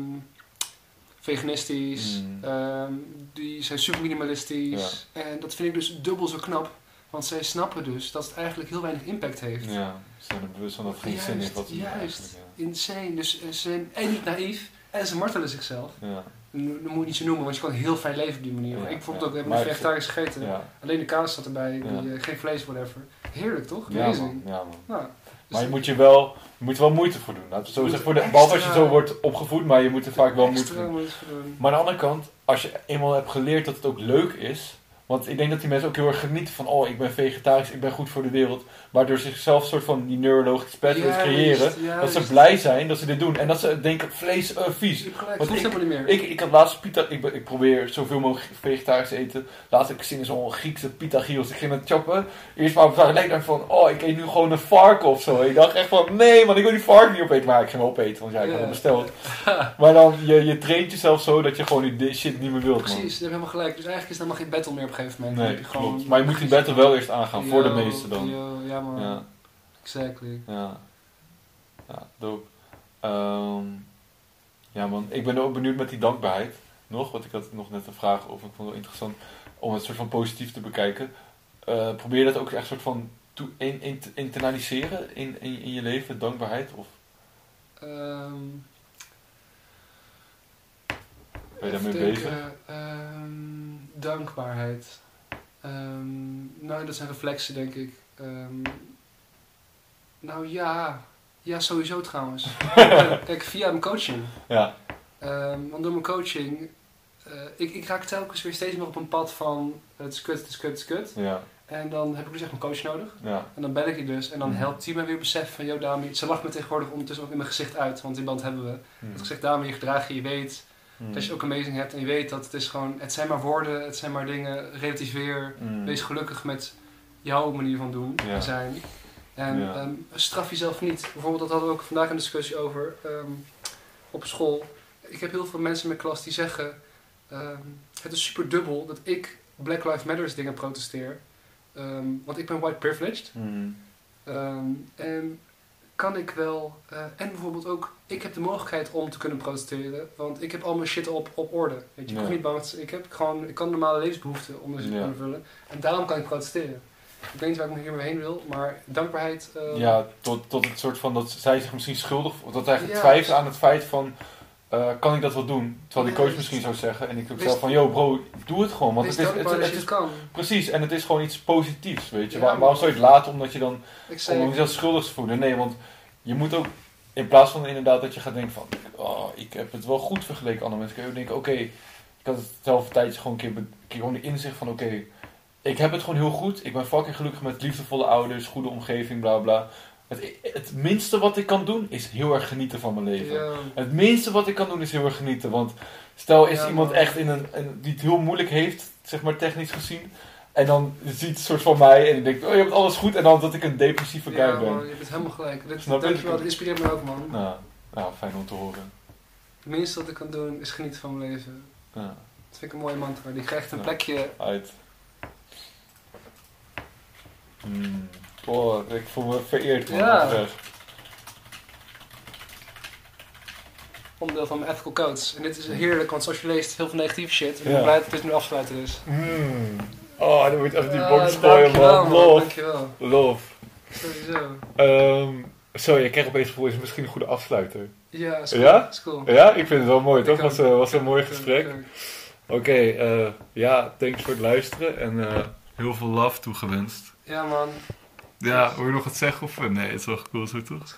veganistisch, Mm. ehm, die zijn super minimalistisch. En dat vind ik dus dubbel zo knap, want zij snappen dus dat het eigenlijk heel weinig impact heeft. Ja, ze zijn er bewust van dat het geen zin heeft wat ze doen juist. eigenlijk, Insane. Dus eh, ze zijn en niet naïef en ze martelen zichzelf. Ja. Dat moet je niet zo noemen, want je kan heel fijn leven op die manier. Ja, ik bijvoorbeeld ook, Maar nu ik- vegetarisch gegeten. Alleen de kaas zat erbij, die, eh, geen vlees, whatever. Heerlijk toch? Ja, man. Ja, man. Nou, Maar je moet je wel, je moet er wel moeite voor doen. Zo voor de, behalve als je zo wordt opgevoed, maar je moet er vaak wel moeite voor doen. Maar aan de andere kant, als je eenmaal hebt geleerd dat het ook leuk is. Want ik denk dat die mensen ook heel erg genieten van, oh, ik ben vegetarisch, ik ben goed voor de wereld. Maar door zichzelf een soort van die neurologische pathways Juist, creëren, dat ze juist. blij zijn dat ze dit doen. En dat ze denken, vlees, eh, vies. Want ik- niet meer. Ik, ik had laatst pita, ik, ik probeer zoveel mogelijk vegetarisch te eten. Laatst heb ik gezien in zo'n Griekse pita gyros. Ik ging het choppen. Eerst maar dacht van, oh, ik eet nu gewoon een varken of zo. Ik dacht echt van, nee man, ik wil die varken niet opeten. Maar ik ging wel opeten, want ja, ik had Ja. besteld. [LAUGHS] Maar dan, je, je traint jezelf zo dat je gewoon die shit niet meer wilt. Precies, je hebt helemaal gelijk. Dus eigenlijk is dat helemaal geen battle meer op een gegeven moment. Nee, heb je gewoon- klopt. Maar je moet die battle wel eerst aangaan, voor de meeste dan. yo, ja man, Ja, exactly. ja. Ja, dope. Ehm, ja man, ik ben ook benieuwd met die dankbaarheid. Nog, want ik had nog net een vraag over, ik vond het wel interessant om het soort van positief te bekijken. Eh, probeer je dat ook echt soort van toe, in, in, te internaliseren in, in, in je leven, dankbaarheid? Of Ehm, ben je daarmee bezig? ehm, dankbaarheid. Ehm, nou, dat zijn reflexen, denk ik. Ehm, nou ja, ja, sowieso trouwens. [LAUGHS] Kijk, via mijn coaching. Ja, Ehm, want door mijn coaching, eh, ik, ik raak telkens weer steeds meer op een pad van het is kut, het is kut, het is kut. ja, En dan heb ik dus echt een coach nodig. ja. En dan bel ik die dus. En dan Mhm. helpt die me weer beseffen van, yo Dami, ze lacht me tegenwoordig ondertussen ook in mijn gezicht uit. Want die band hebben we. Hm. Het gezegd, Dami, je gedrag je, je weet Hm. dat je ook amazing hebt. En je weet dat het is gewoon, het zijn maar woorden, het zijn maar dingen. Relativeer. Hm. Wees gelukkig met jouw manier van doen Ja. en zijn. En Ja. ehm, straf jezelf niet. Bijvoorbeeld, dat hadden we ook vandaag een discussie over ehm, op school. Ik heb heel veel mensen in mijn klas die zeggen: ehm, Het is super dubbel dat ik Black Lives Matters dingen protesteer. Want ik ben white privileged. Ehm, en kan ik wel. eh, en bijvoorbeeld ook, ik heb de mogelijkheid om te kunnen protesteren. Want ik heb al mijn shit op, op orde. Weet je, ik, Ja. hoef niet bang ik, heb gewoon, ik kan normale levensbehoeften onder Ja. vullen. En daarom kan ik protesteren. Ik weet niet waar ik hier mee heen wil, maar dankbaarheid. eh, Ja, tot, tot het soort van dat zij zich misschien schuldig, of dat eigenlijk Ja. twijfelen aan het feit van, eh, kan ik dat wel doen? Terwijl die coach misschien zou zeggen, en ik ook zelf van, yo bro, doe het gewoon, want het is, het, is kan. precies, en het is gewoon iets positiefs, weet je. Ja, Waar- man. waarom zou je het laten omdat je dan, om jezelf schuldig te voelen? Nee, want je moet ook, in plaats van inderdaad dat je gaat denken van, oh, ik heb het wel goed vergeleken met andere mensen, kun je ook denken, oké, ik had het zelf een tijdje gewoon een keer, be- een keer gewoon de inzicht van, oké, ik heb het gewoon heel goed. Ik ben fucking gelukkig met liefdevolle ouders, goede omgeving, bla bla. Het, het minste wat ik kan doen is heel erg genieten van mijn leven. ja, Het minste wat ik kan doen is heel erg genieten. Want stel is Ja, iemand man. echt in een, die het heel moeilijk heeft, zeg maar technisch gezien. En dan ziet een soort van mij en ik denk, oh je hebt alles goed. En dan dat ik een depressieve guy ja, ben. man, je bent helemaal gelijk. Dit, Snap je? dankjewel, dat inspireert me ook, man. Nou, nou, fijn om te horen. Het minste wat ik kan doen is genieten van mijn leven. Ja, Dat vind ik een mooie mantra. Die krijgt een plekje. uit. Hmm. Oh, ik voel me vereerd man. Ja. onderdeel van mijn ethical codes. En dit is heerlijk, want zoals je leest, heel veel negatieve shit. En ik ben blij dat dit nu afsluiten is. Hmm. Oh, dan moet je even die box gooien man. Lof. Dankjewel. Lof. Sowieso. Ehm sorry, ik kreeg opeens het gevoel, is misschien een goede afsluiter. Ja, is cool. Ja? Is cool. Ja, ik vind het wel mooi, toch? Was, een mooi gesprek. Oké, eh, ja, thanks voor het luisteren en eh, heel veel love toegewenst. Ja man, Ja, wil je nog wat zeggen of eh, nee, het is wel cool zo toch?